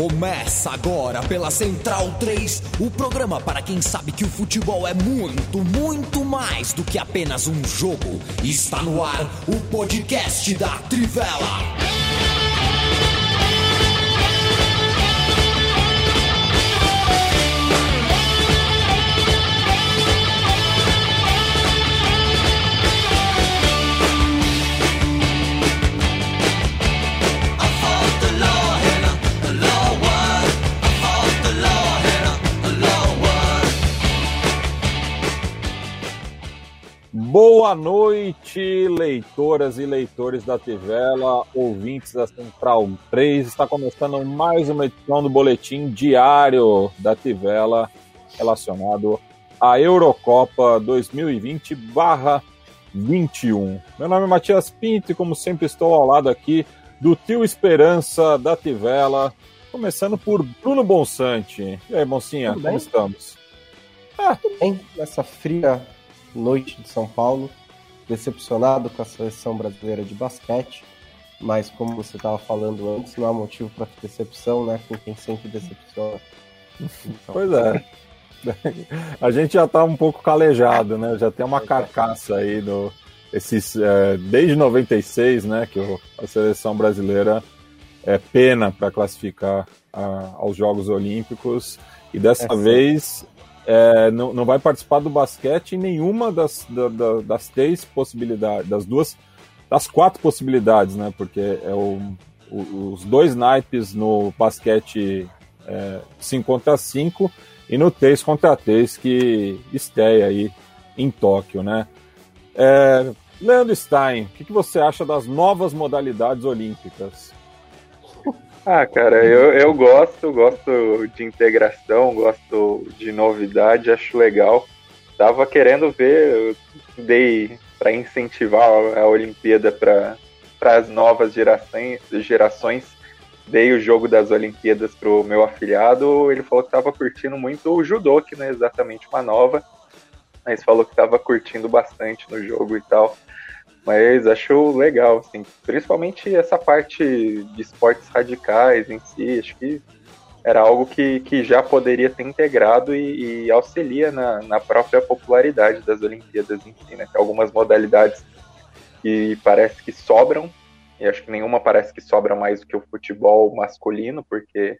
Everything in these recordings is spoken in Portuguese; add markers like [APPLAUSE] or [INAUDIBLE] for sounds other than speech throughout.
Começa agora pela Central 3, o programa para quem sabe que o futebol é muito, muito mais do que apenas um jogo. Está no ar o podcast da Trivela. Boa noite, leitoras e leitores da Tivela, ouvintes da Central 3. Está começando mais uma edição do boletim diário da Tivela relacionado à Eurocopa 2020/21. Meu nome é Matias Pinto e, como sempre, estou ao lado aqui do tio Esperança da Tivela, começando por Bruno Bonsante. E aí, Boncinha, como estamos? Ah, tudo bem, nessa fria noite de São Paulo, decepcionado com a seleção brasileira de basquete, mas como você estava falando antes, não há motivo para decepção, né? Com quem sempre decepciona. Então... Pois é. [LAUGHS] A gente já está um pouco calejado, né? Já tem uma carcaça aí do esses é, desde 96, né? Que a seleção brasileira é pena para classificar a, aos Jogos Olímpicos e dessa é vez é, não, não vai participar do basquete em nenhuma das, da, da, das três possibilidades, das duas, das quatro possibilidades, né? Porque é o, o, os dois naipes no basquete é, 5 contra 5 e no 3 contra 3 que estreia aí em Tóquio, né? É, Leandro Stein, o que, que você acha das novas modalidades olímpicas? Ah, cara, eu, eu gosto, gosto de integração, gosto de novidade, acho legal. Tava querendo ver, dei para incentivar a Olimpíada para as novas gerações, gerações, dei o jogo das Olimpíadas pro meu afilhado, ele falou que tava curtindo muito o judô, que não é exatamente uma nova, mas falou que tava curtindo bastante no jogo e tal. Mas acho legal, assim, principalmente essa parte de esportes radicais em si, acho que era algo que, que já poderia ter integrado e, e auxilia na, na própria popularidade das Olimpíadas em si, né? Tem algumas modalidades que parece que sobram, e acho que nenhuma parece que sobra mais do que o futebol masculino, porque,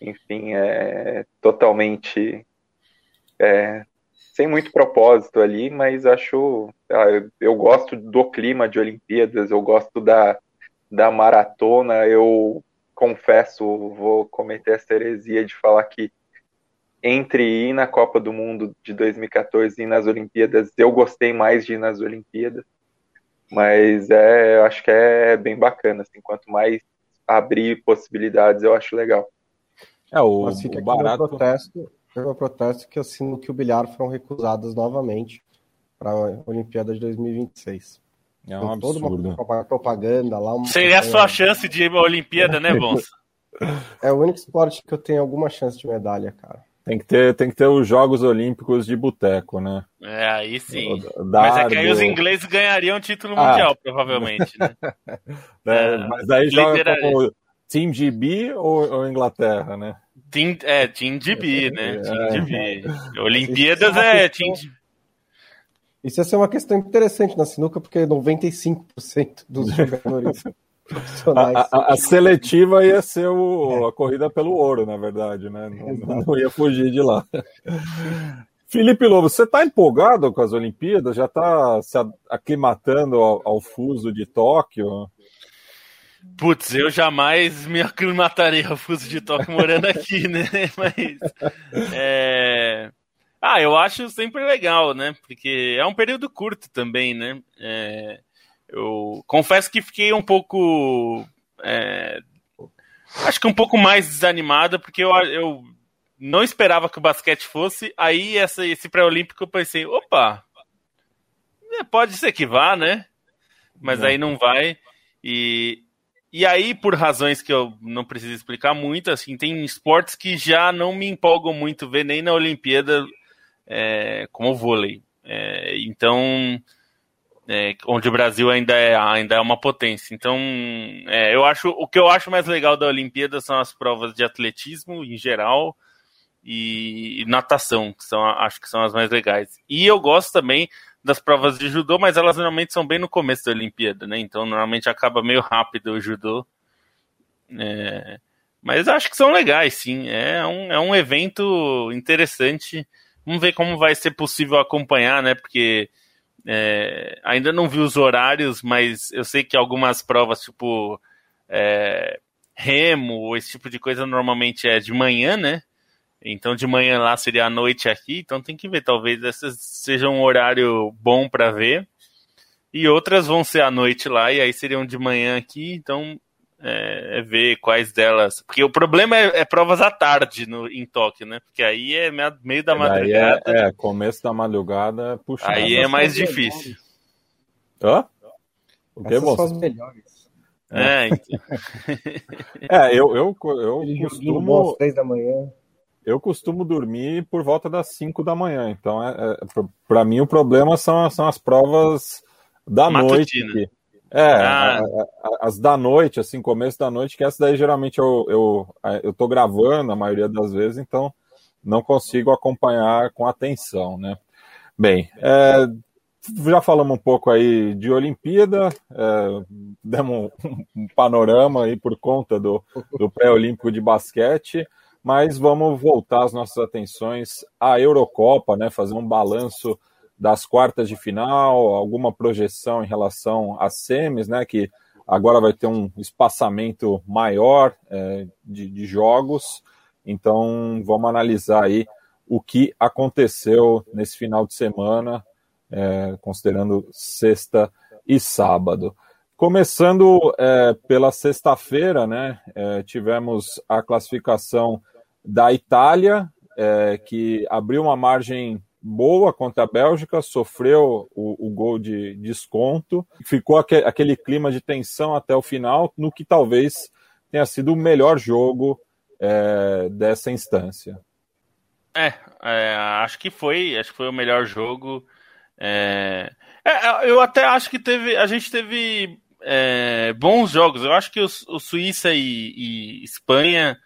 enfim, é totalmente é, sem muito propósito ali, mas acho. Eu gosto do clima de Olimpíadas, eu gosto da, da maratona. Eu confesso, vou cometer essa heresia de falar que entre ir na Copa do Mundo de 2014 e ir nas Olimpíadas, eu gostei mais de ir nas Olimpíadas. Mas é, eu acho que é bem bacana. Assim, quanto mais abrir possibilidades, eu acho legal. É, o, o barato. Protesto, Teve um protesto que assim que o bilhar foram recusadas novamente para a Olimpíada de 2026. É um Tem absurdo. Toda uma propaganda lá. Uma Seria a sua chance de ir à Olimpíada, né, Bons? é o único esporte que eu tenho alguma chance de medalha, cara. Tem que ter, tem que ter os Jogos Olímpicos de boteco, né? É, aí sim. Mas é que aí os ingleses ganhariam o título ah. mundial, provavelmente, né? [LAUGHS] é, mas aí joga como Team GB ou, ou Inglaterra, né? Team, é, Team DB, né? Team DB. Olimpíadas é Team Isso ia ser uma questão interessante na sinuca, porque 95% dos [LAUGHS] jogadores profissionais. A, a, a, seletiva ia ser o, a corrida pelo ouro, na verdade, né? Não, não ia fugir de lá. Felipe Lobo, você está empolgado com as Olimpíadas? Já está se aclimatando ao, ao fuso de Tóquio? Putz, eu jamais me [LAUGHS] aclimataria ao fuso de toque morando aqui, né? [LAUGHS] Mas. É... Ah, eu acho sempre legal, né? Porque é um período curto também, né? É... Eu confesso que fiquei um pouco. É... Acho que um pouco mais desanimada, porque eu, eu não esperava que o basquete fosse. Aí essa, esse pré-olímpico eu pensei, opa, é, pode ser que vá, né? Mas aí não vai. E e aí, por razões que eu não preciso explicar muito, assim, tem esportes que já não me empolgam muito ver nem na Olimpíada, é, como o vôlei. É, então, é, onde o Brasil ainda é, ainda é uma potência. Então, é, eu acho o que eu acho mais legal da Olimpíada são as provas de atletismo em geral e, e natação, que são, acho que são as mais legais. E eu gosto também das provas de judô, mas elas normalmente são bem no começo da Olimpíada, né? Então, normalmente acaba meio rápido o judô. É, mas acho que são legais, sim. É um, é um evento interessante. Vamos ver como vai ser possível acompanhar, né? Porque é, ainda não vi os horários, mas eu sei que algumas provas, tipo é, remo, esse tipo de coisa, normalmente é de manhã, né? Então de manhã lá seria a noite aqui, então tem que ver, talvez essas sejam um horário bom para ver. E outras vão ser à noite lá, e aí seriam de manhã aqui, então é, é, ver quais delas. Porque o problema é, é, provas à tarde no, em Tóquio, né? Porque aí é meio da é, madrugada. É, é, começo da madrugada, puxa. Aí é mais difícil. Hã? O que, Essas são as melhores. É, então. [LAUGHS] é eu, eu, eu costumo. Às três da manhã. Eu costumo dormir por volta das 5 da manhã. Então, é, é para mim, o problema são, são as provas da Matutina. noite. É, ah. as da noite, assim, começo da noite, que essa daí geralmente eu, eu, eu tô gravando a maioria das vezes, então não consigo acompanhar com atenção, né? Bem, é, já falamos um pouco aí de Olimpíada, é, demos um, um, panorama aí por conta do, do pré-olímpico de basquete, mas vamos voltar as nossas atenções à Eurocopa, né? Fazer um balanço das quartas de final, alguma projeção em relação às semis, né? Que agora vai ter um espaçamento maior é, de, de, jogos. Então vamos analisar aí o que aconteceu nesse final de semana, é, considerando sexta e sábado. Começando é, pela sexta-feira, né? É, tivemos a classificação da Itália, é, que abriu uma margem boa contra a Bélgica, sofreu o, o gol de desconto, ficou aquele, clima de tensão até o final, no que talvez tenha sido o melhor jogo é, dessa instância. É, é, acho que foi, acho que foi o melhor jogo. É, é eu até acho que teve, a gente teve é, bons jogos. Eu acho que o, o Suíça e, e Espanha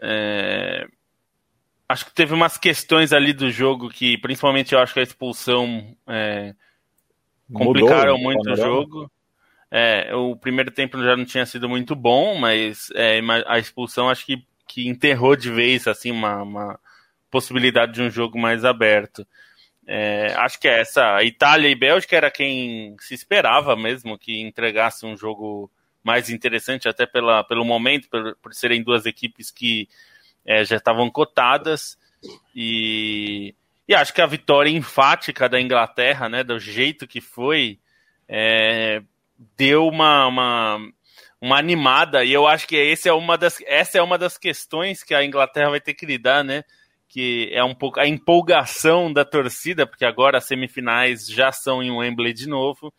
é, acho que teve umas questões ali do jogo que, principalmente, eu acho que a expulsão é, complicaram Mudou, muito o jogo. É, o primeiro tempo já não tinha sido muito bom, mas é, a expulsão acho que, que enterrou de vez assim uma, uma possibilidade de um jogo mais aberto. É, acho que é essa. Itália e Bélgica era quem se esperava mesmo que entregasse um jogo mais interessante, até pela, pelo momento, por, por serem duas equipes que é, já estavam cotadas e, e acho que a vitória enfática da Inglaterra, né, do jeito que foi, é, deu uma, uma, uma animada e eu acho que esse é uma das, essa é uma das questões que a Inglaterra vai ter que lidar, né? Que é um pouco a empolgação da torcida, porque agora as semifinais já são em Wembley de novo.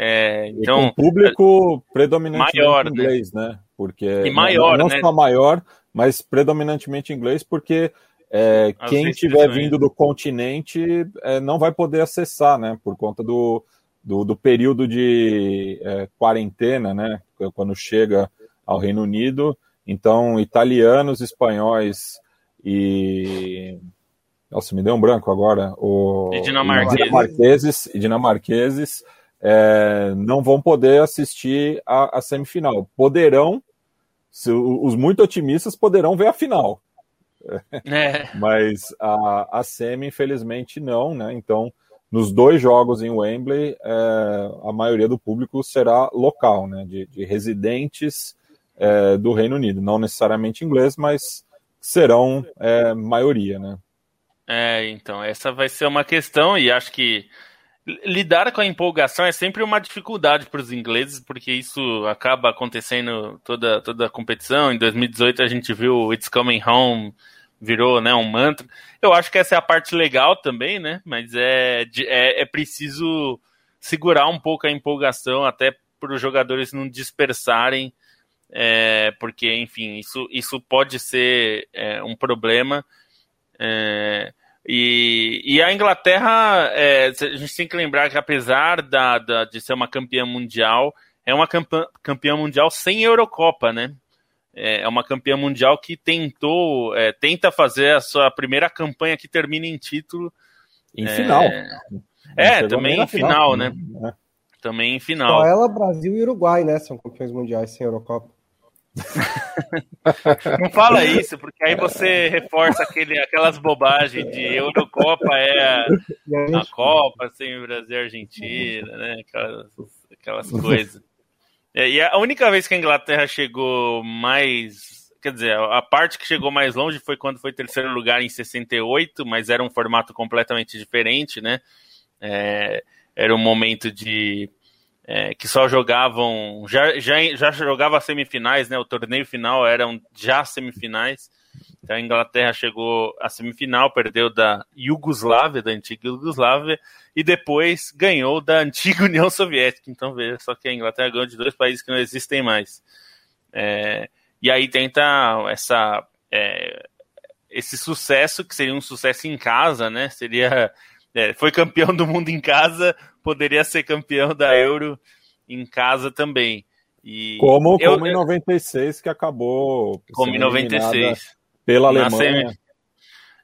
É, então, e com público predominantemente maior, né? inglês, né? né? Porque e maior, não, não né? só maior, mas predominantemente inglês, porque é, quem estiver vindo do continente é, não vai poder acessar, né? Por conta do, do, do período de é, quarentena, né? Quando chega ao Reino Unido. Então, italianos, espanhóis e. Nossa, me deu um branco agora. O, e dinamarqueses, dinamarqueses, e dinamarqueses é, não vão poder assistir a, a semifinal. Poderão se, os muito otimistas poderão ver a final. É. [LAUGHS] Mas a, a semi, infelizmente, não, né? Então, nos dois jogos em Wembley, é, a maioria do público será local, né? De, de residentes é, do Reino Unido. Não necessariamente inglês, mas serão é, maioria, né? É, então, essa vai ser uma questão, e acho que lidar com a empolgação é sempre uma dificuldade para os ingleses, porque isso acaba acontecendo toda, toda a competição. Em 2018 a gente viu It's Coming Home virou né, um mantra. Eu acho que essa é a parte legal também, né? Mas é, é, é preciso segurar um pouco a empolgação até para os jogadores não dispersarem, é, porque, enfim, isso, isso pode ser é, um problema. É, E, e a Inglaterra, é, a gente tem que lembrar que apesar da, da, de ser uma campeã mundial, é uma campeã, campeã mundial sem Eurocopa, né? É, é uma campeã mundial que tentou, é, tenta fazer a sua primeira campanha que termina em título. Em é, final. É, também em final, final né? né? Também em final. Só ela, Brasil e Uruguai, né? São campeões mundiais sem Eurocopa. [LAUGHS] Não fala isso, porque aí você reforça aquele, aquelas bobagens de Eurocopa é a, [LAUGHS] a Copa sem Brasil e Argentina, né? Aquelas, aquelas coisas. E a única vez que a Inglaterra chegou mais. Quer dizer, a parte que chegou mais longe foi quando foi terceiro lugar em 68, mas era um formato completamente diferente, né? É, era um momento de é, que só jogavam, já, já, já jogava semifinais, né? O torneio final eram já semifinais. Então a Inglaterra chegou à semifinal, perdeu da Iugoslávia, da antiga Iugoslávia, e depois ganhou da antiga [LAUGHS] União Soviética. Então veja só que a Inglaterra ganhou de dois países que não existem mais. É, e aí tenta essa, é, esse sucesso, que seria um sucesso em casa, né? Seria. É, foi campeão do mundo em casa, poderia ser campeão da Euro em casa também. E como, eu, como em 96, que acabou. Como em 96. Pela Alemanha. Semi...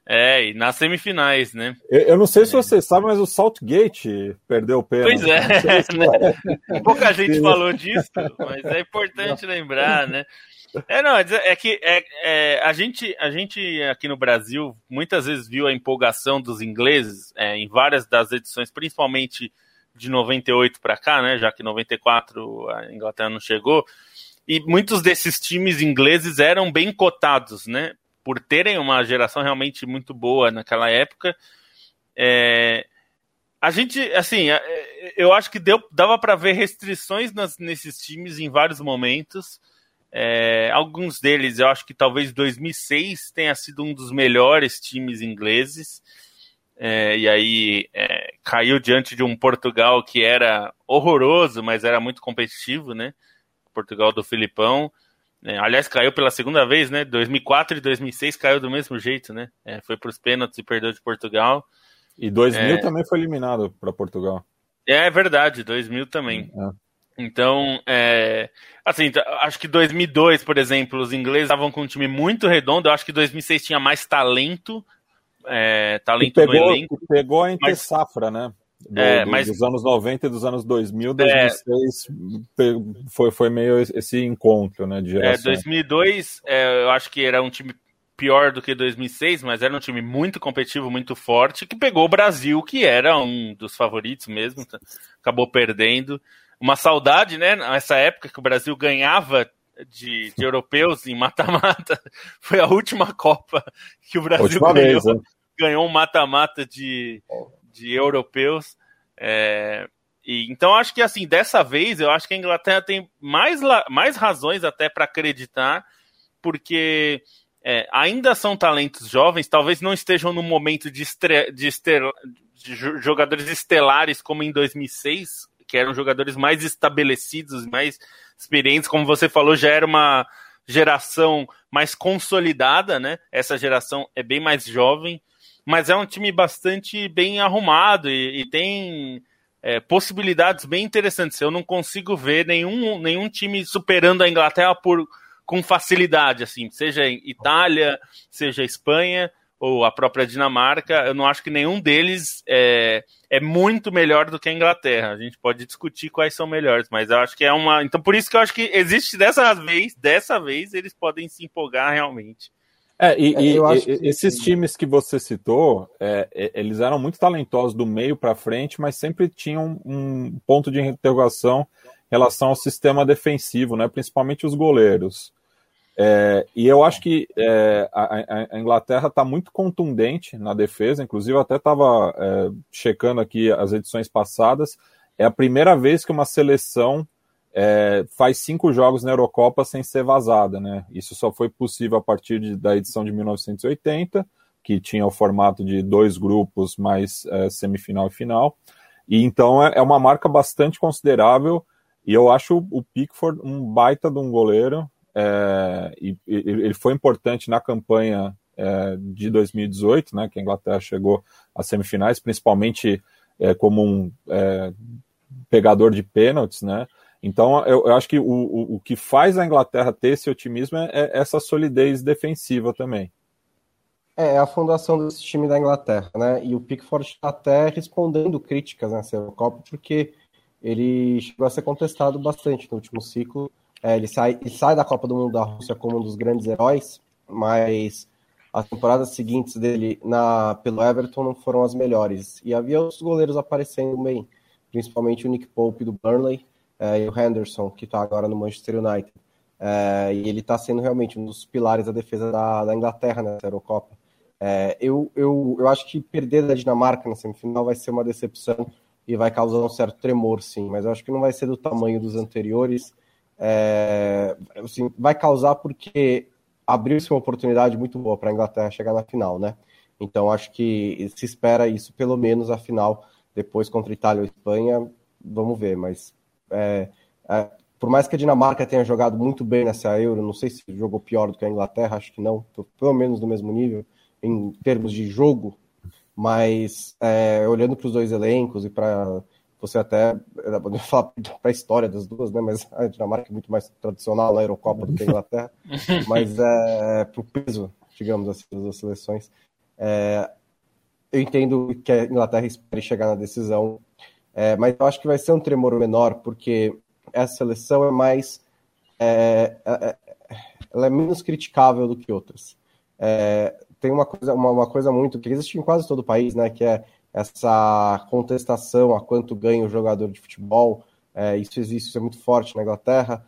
É, e nas semifinais, né? Eu, eu não sei é. se você sabe, mas o Saltgate perdeu o pênalti. Pois é, [LAUGHS] né? pouca gente falou disso, mas é importante lembrar, né? É, não, é que é, é, a, gente, a gente aqui no Brasil muitas vezes viu a empolgação dos ingleses é, em várias das edições, principalmente de 98 para cá, né? Já que 94 a Inglaterra não chegou. E muitos desses times ingleses eram bem cotados, né? Por terem uma geração realmente muito boa naquela época. É, a gente, assim, é, eu acho que deu, dava para ver restrições nas, nesses times em vários momentos. É, alguns deles, eu acho que talvez 2006 tenha sido um dos melhores times ingleses é, e aí é, caiu diante de um Portugal que era horroroso, mas era muito competitivo, né? Portugal do Filipão. É, aliás, caiu pela segunda vez, né? 2004 e 2006 caiu do mesmo jeito, né? É, foi para os pênaltis e perdeu de Portugal. E 2000 é. também foi eliminado para Portugal. É verdade, 2000 também. É. Então, é, assim, acho que 2002, por exemplo, os ingleses estavam com um time muito redondo. Eu acho que 2006 tinha mais talento, é, talento pegou, no elenco. Pegou a entre safra, né? Do, é, mas, dos anos 90 e dos anos 2000, 2006 é, foi, foi meio esse encontro, né, de geração. É, 2002, é, eu acho que era um time pior do que 2006, mas era um time muito competitivo, muito forte, que pegou o Brasil, que era um dos favoritos mesmo, acabou perdendo. Uma saudade, né, nessa época que o Brasil ganhava de, de [LAUGHS] europeus em mata-mata, foi a última Copa que o Brasil ganhou. Vez, né? Ganhou um mata-mata de, de europeus. É, e, então acho que assim, dessa vez eu acho que a Inglaterra tem mais, mais razões até para acreditar, porque é, ainda são talentos jovens, talvez não estejam no momento de, estre, de, estel, de jogadores estelares como em 2006, que eram jogadores mais estabelecidos, mais experientes, como você falou, já era uma geração mais consolidada, né? Essa geração é bem mais jovem mas é um time bastante bem arrumado e, e tem é, possibilidades bem interessantes. Eu não consigo ver nenhum, nenhum time superando a Inglaterra por, com facilidade, assim, seja Itália, seja Espanha ou a própria Dinamarca. Eu não acho que nenhum deles é, é muito melhor do que a Inglaterra. A gente pode discutir quais são melhores, mas eu acho que é uma. Então, por isso que eu acho que existe dessa vez, dessa vez, eles podem se empolgar realmente. É, e, é, e, e que... esses times que você citou, é, eles eram muito talentosos do meio para frente, mas sempre tinham um ponto de interrogação em relação ao sistema defensivo, né? principalmente os goleiros. É, e eu acho que é, a, a, Inglaterra está muito contundente na defesa, inclusive eu até estava é, checando aqui as edições passadas. É a primeira vez que uma seleção é, faz cinco jogos na Eurocopa sem ser vazada, né? Isso só foi possível a partir de, da edição de 1980, que tinha o formato de dois grupos mais é, semifinal e final. E então é, é, uma marca bastante considerável. E eu acho o Pickford um baita de um goleiro. É, e, e, ele foi importante na campanha é, de 2018, né, que a Inglaterra chegou às semifinais, principalmente é, como um pegador de pênaltis, né? Então, eu, eu acho que o, o, o, que faz a Inglaterra ter esse otimismo é, é essa solidez defensiva também. É, é a fundação desse time da Inglaterra, né? E o Pickford está até respondendo críticas nessa Eurocopa, porque ele chegou a ser contestado bastante no último ciclo. É, ele, sai, ele sai da Copa do Mundo da Rússia como um dos grandes heróis, mas as temporadas seguintes dele na, pelo Everton não foram as melhores. E havia outros goleiros aparecendo bem, principalmente o Nick Pope do Burnley é, e o Henderson, que está agora no Manchester United. É, e ele está sendo realmente um dos pilares da defesa da, da Inglaterra nessa Eurocopa. É, eu, eu, eu acho que perder da Dinamarca na semifinal vai ser uma decepção e vai causar um certo tremor, sim, mas eu acho que não vai ser do tamanho dos anteriores. É, assim, vai causar porque abriu-se uma oportunidade muito boa para a Inglaterra chegar na final, né? Então acho que se espera isso pelo menos a final, depois contra Itália ou Espanha, vamos ver, mas é, é, por mais que a Dinamarca tenha jogado muito bem nessa Euro, não sei se jogou pior do que a Inglaterra, acho que não, pelo menos no mesmo nível, em termos de jogo, mas é, olhando para os dois elencos e para você até poder [LAUGHS] falar para a história das duas, né? Mas a Dinamarca é muito mais tradicional na Eurocopa do que a Inglaterra, [LAUGHS] mas é, para o peso, digamos assim, das seleções, é, eu entendo que a Inglaterra espere chegar na decisão, é, mas eu acho que vai ser um tremor menor porque essa seleção é mais é, é, é ela é menos criticável do que outras. É, tem uma coisa, uma, uma, coisa muito que existe em quase todo o país, né? Que é essa contestação a quanto ganha o jogador de futebol. É, isso existe, isso é muito forte na Inglaterra.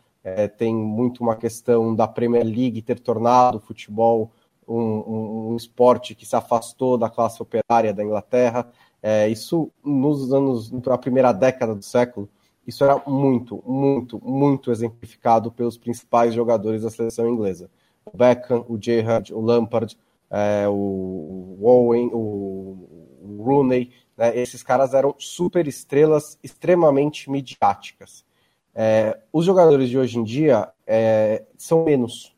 Tem muito uma questão da Premier League ter tornado o futebol um, um, um, esporte que se afastou da classe operária da Inglaterra. É, isso nos anos, na primeira década do século, isso era muito, muito, muito exemplificado pelos principais jogadores da seleção inglesa. O Beckham, o Gerrard, o Lampard, é, o, Owen, o, Rooney, né, esses caras eram super estrelas, extremamente midiáticas. É, os jogadores de hoje em dia é, são menos.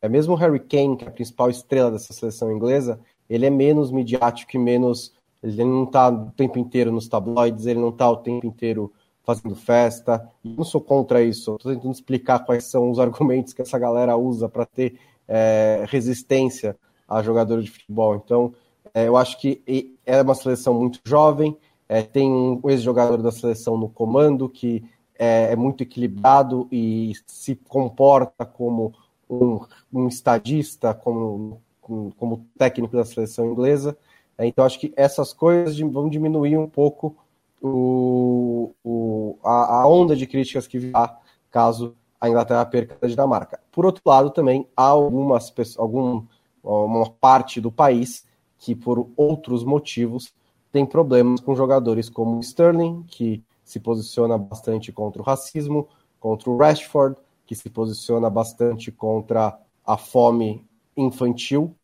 É mesmo o Harry Kane, que é a principal estrela dessa seleção inglesa, ele é menos midiático e menos. Ele não está o tempo inteiro nos tabloides, ele não está o tempo inteiro fazendo festa. Eu não sou contra isso, estou tentando explicar quais são os [LAUGHS] argumentos que essa galera usa para ter é, resistência a jogador de futebol. Então, é, eu acho que é uma seleção muito jovem, é, tem um ex-jogador da seleção no comando que é, é muito equilibrado e se comporta como um, um estadista, como, como técnico da seleção inglesa. É, então, acho que essas coisas vão diminuir um pouco o, o, a, a, onda de críticas que virá caso a Inglaterra perca a Dinamarca. Por outro lado, também há algumas algum, uma parte do país que, por outros motivos, tem problemas com jogadores como Sterling, que se posiciona bastante contra o racismo, contra o Rashford, que se posiciona bastante contra a fome infantil,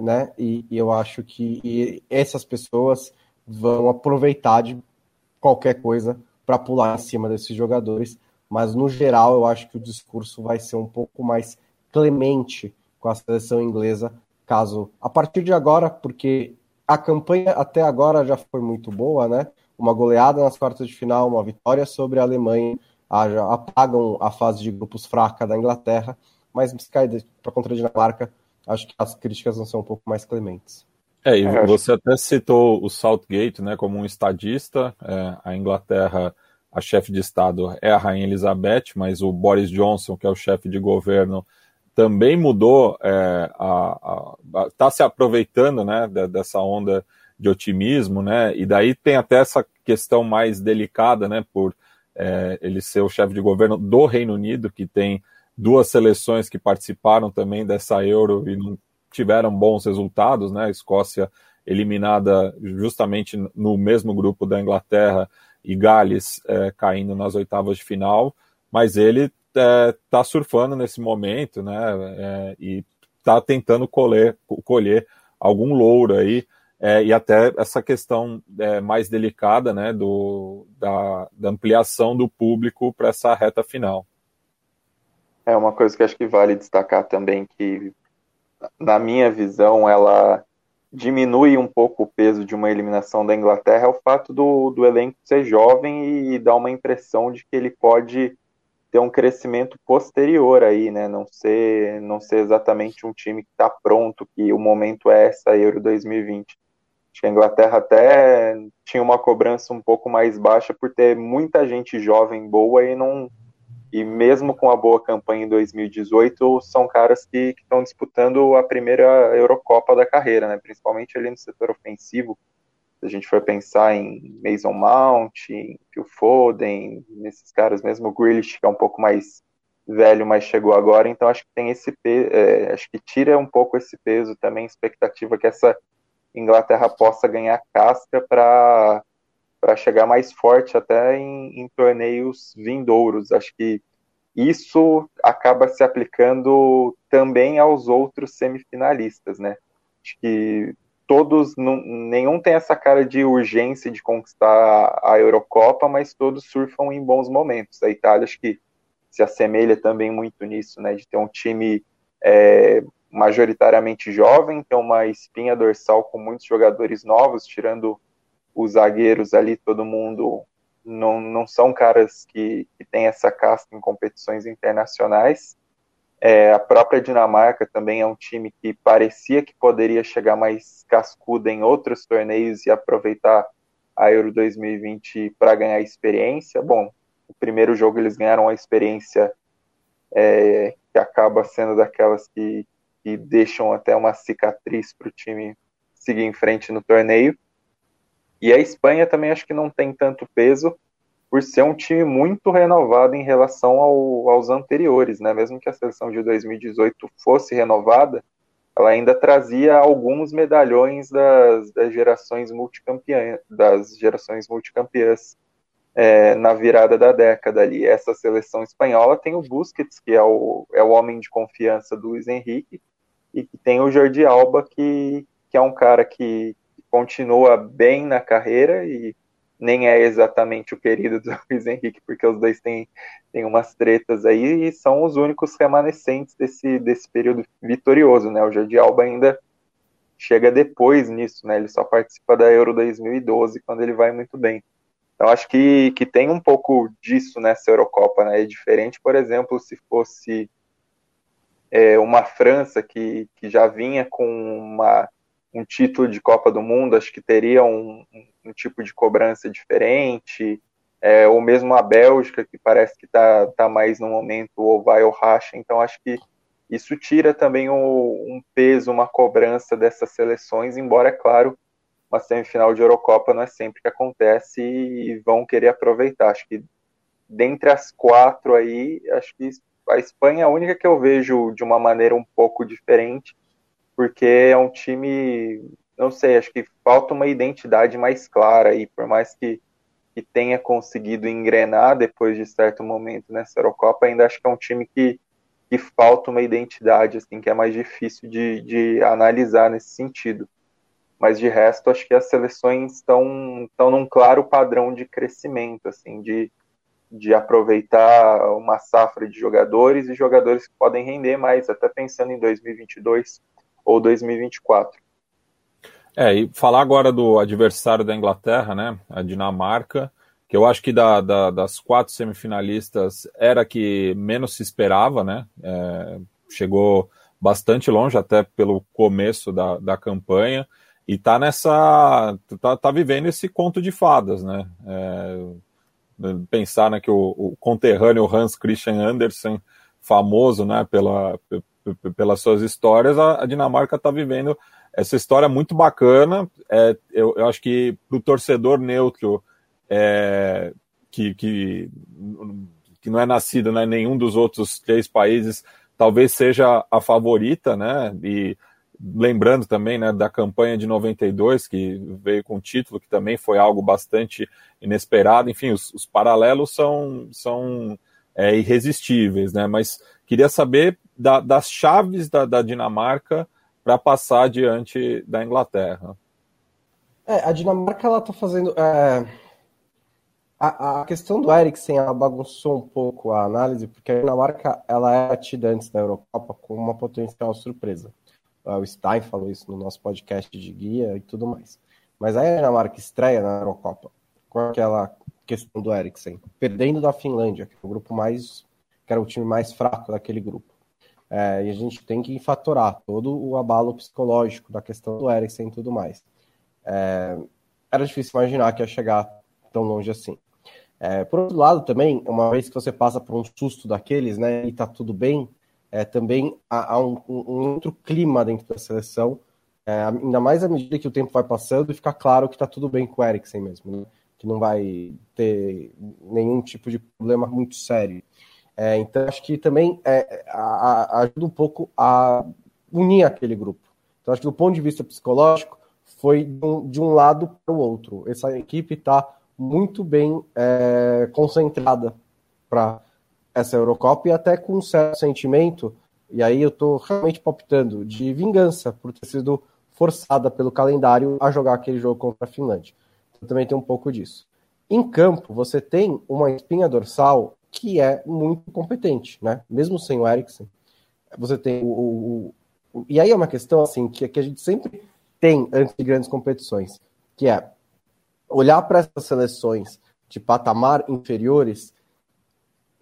né? E, e eu acho que essas pessoas vão aproveitar de qualquer coisa para pular em cima desses jogadores, mas no geral eu acho que o discurso vai ser um pouco mais clemente com a seleção inglesa caso a partir de agora, porque a campanha até agora já foi muito boa, né? Uma goleada nas quartas de final, uma vitória sobre a Alemanha, apagam a fase de grupos fraca da Inglaterra, mas para contra a Dinamarca, acho que as críticas vão ser um pouco mais clementes. É, e é, você até citou o Southgate, né, como um estadista. É, a Inglaterra, a chefe de Estado é a Rainha Elizabeth, mas o Boris Johnson, que é o chefe de governo, também mudou, é, está se aproveitando né, dessa onda de otimismo, né, e daí tem até essa questão mais delicada, né, por é, ele ser o chefe de governo do Reino Unido, que tem duas seleções que participaram também dessa Euro e não tiveram bons resultados, né, a Escócia eliminada justamente no mesmo grupo da Inglaterra e Gales é, caindo nas oitavas de final, mas ele está é, surfando nesse momento, né? É, e está tentando colher, colher algum louro aí. É, e até essa questão é, mais delicada né, do, da, da ampliação do público para essa reta final. É uma coisa que acho que vale destacar também que na minha visão, ela diminui um pouco o peso de uma eliminação da Inglaterra é o fato do, do elenco ser jovem e dar uma impressão de que ele pode ter um crescimento posterior aí, né? Não ser, não ser exatamente um time que está pronto, que o momento é essa Euro 2020. Acho que a Inglaterra até tinha uma cobrança um pouco mais baixa por ter muita gente jovem boa e não e mesmo com a boa campanha em 2018, são caras que estão disputando a primeira Eurocopa da carreira, né? principalmente ali no setor ofensivo. Se a gente for pensar em Mason Mount, em Phil Foden, nesses caras mesmo, o Grealish, que é um pouco mais velho, mas chegou agora, então acho que tem esse peso, é, acho que tira um pouco esse peso também, expectativa que essa Inglaterra possa ganhar casca para para chegar mais forte até em, em, torneios vindouros. Acho que isso acaba se aplicando também aos outros semifinalistas, né? Acho que todos, nenhum tem essa cara de urgência de conquistar a Eurocopa, mas todos surfam em bons momentos. A Itália acho que se assemelha também muito nisso, né? De ter um time é, majoritariamente jovem, ter uma espinha dorsal com muitos jogadores novos, tirando os zagueiros ali, todo mundo não, não são caras que, que têm essa casca em competições internacionais. É, a própria Dinamarca também é um time que parecia que poderia chegar mais cascuda em outros torneios e aproveitar a Euro 2020 para ganhar experiência. Bom, o primeiro jogo eles ganharam a experiência é, que acaba sendo daquelas que, que deixam até uma cicatriz para o time seguir em frente no torneio. E a Espanha também acho que não tem tanto peso, por ser um time muito renovado em relação ao, aos anteriores, né? Mesmo que a seleção de 2018 fosse renovada, ela ainda trazia alguns medalhões das, das gerações multicampeãs, das gerações multicampeãs é, na virada da década ali. Essa seleção espanhola tem o Busquets, que é o, é o homem de confiança do Luiz Henrique, e que tem o Jordi Alba, que, que é um cara que, continua bem na carreira e nem é exatamente o querido do [LAUGHS] Luiz Henrique, porque os dois têm, têm umas tretas aí e são os únicos remanescentes desse, desse período vitorioso, né? O Jordi Alba ainda chega depois nisso, né? Ele só participa da Euro 2012 quando ele vai muito bem. Então acho que, que tem um pouco disso nessa Eurocopa, né? É diferente, por exemplo, se fosse é, uma França que, que já vinha com uma um título de Copa do Mundo, acho que teria um, um, tipo de cobrança diferente, é, ou mesmo a Bélgica, que parece que está tá mais no momento ou vai ou racha, então acho que isso tira também um, um peso, uma cobrança dessas seleções, embora, é claro, uma semifinal de Eurocopa não é sempre que acontece e vão querer aproveitar. Acho que dentre as quatro aí, acho que a Espanha é a única que eu vejo de uma maneira um pouco diferente, porque é um time, não sei, acho que falta uma identidade mais clara e por mais que, que tenha conseguido engrenar depois de certo momento nessa Eurocopa, ainda acho que é um time que, que falta uma identidade, assim, que é mais difícil de, de analisar nesse sentido. Mas de resto, acho que as seleções estão, estão num claro padrão de crescimento, assim, de, de aproveitar uma safra de jogadores e jogadores que podem render mais, até pensando em 2022 ou 2024. É, e falar agora do adversário da Inglaterra, né, a Dinamarca, que eu acho que da, da, das quatro semifinalistas era que menos se esperava, né, é, chegou bastante longe até pelo começo da, da campanha e tá nessa, tá, tá vivendo esse conto de fadas, né, é, pensar né, que o, o conterrâneo Hans Christian Andersen, famoso, né, pela, pelas suas histórias, a, Dinamarca está vivendo essa história muito bacana. É, eu, eu, acho que para o torcedor neutro, é, que, que, que não é nascido né, em nenhum dos outros três países, talvez seja a favorita, né? E lembrando também né, da campanha de 92, que veio com o título, que também foi algo bastante inesperado. Enfim, os, os paralelos são, são é, irresistíveis, né? Mas queria saber da, das chaves da, da Dinamarca para passar diante da Inglaterra. É, a Dinamarca ela está fazendo. É... A, a, questão do Eriksen ela bagunçou um pouco a análise, porque a Dinamarca ela é tida antes da Eurocopa com uma potencial surpresa. o Stein falou isso no nosso podcast de guia e tudo mais. Mas aí a Dinamarca estreia na Eurocopa com aquela questão do Eriksen, perdendo da Finlândia, que é o grupo mais, que era o time mais fraco daquele grupo. É, e a gente tem que fatorar todo o abalo psicológico da questão do Eriksen e tudo mais. É, era difícil imaginar que ia chegar tão longe assim. É, por outro lado, também, uma vez que você passa por um susto daqueles, né, e tá tudo bem, é, também há, há um, um, outro clima dentro da seleção, é, ainda mais à medida que o tempo vai passando e fica claro que tá tudo bem com o Eriksen mesmo, né, que não vai ter nenhum tipo de problema muito sério. É, então, acho que também é, a, a, ajuda um pouco a unir aquele grupo. Então, acho que do ponto de vista psicológico, foi de um, de um lado para o outro. Essa equipe está muito bem é, concentrada para essa Eurocopa e até com um certo sentimento, e aí eu estou realmente palpitando, de vingança por ter sido forçada pelo calendário a jogar aquele jogo contra a Finlândia. Então, também tem um pouco disso. Em campo, você tem uma espinha dorsal que é muito competente, né? Mesmo sem o Eriksen, você tem o, o, o, e aí é uma questão assim que, que a gente sempre tem antes de grandes competições, que é olhar para essas seleções de patamar inferiores,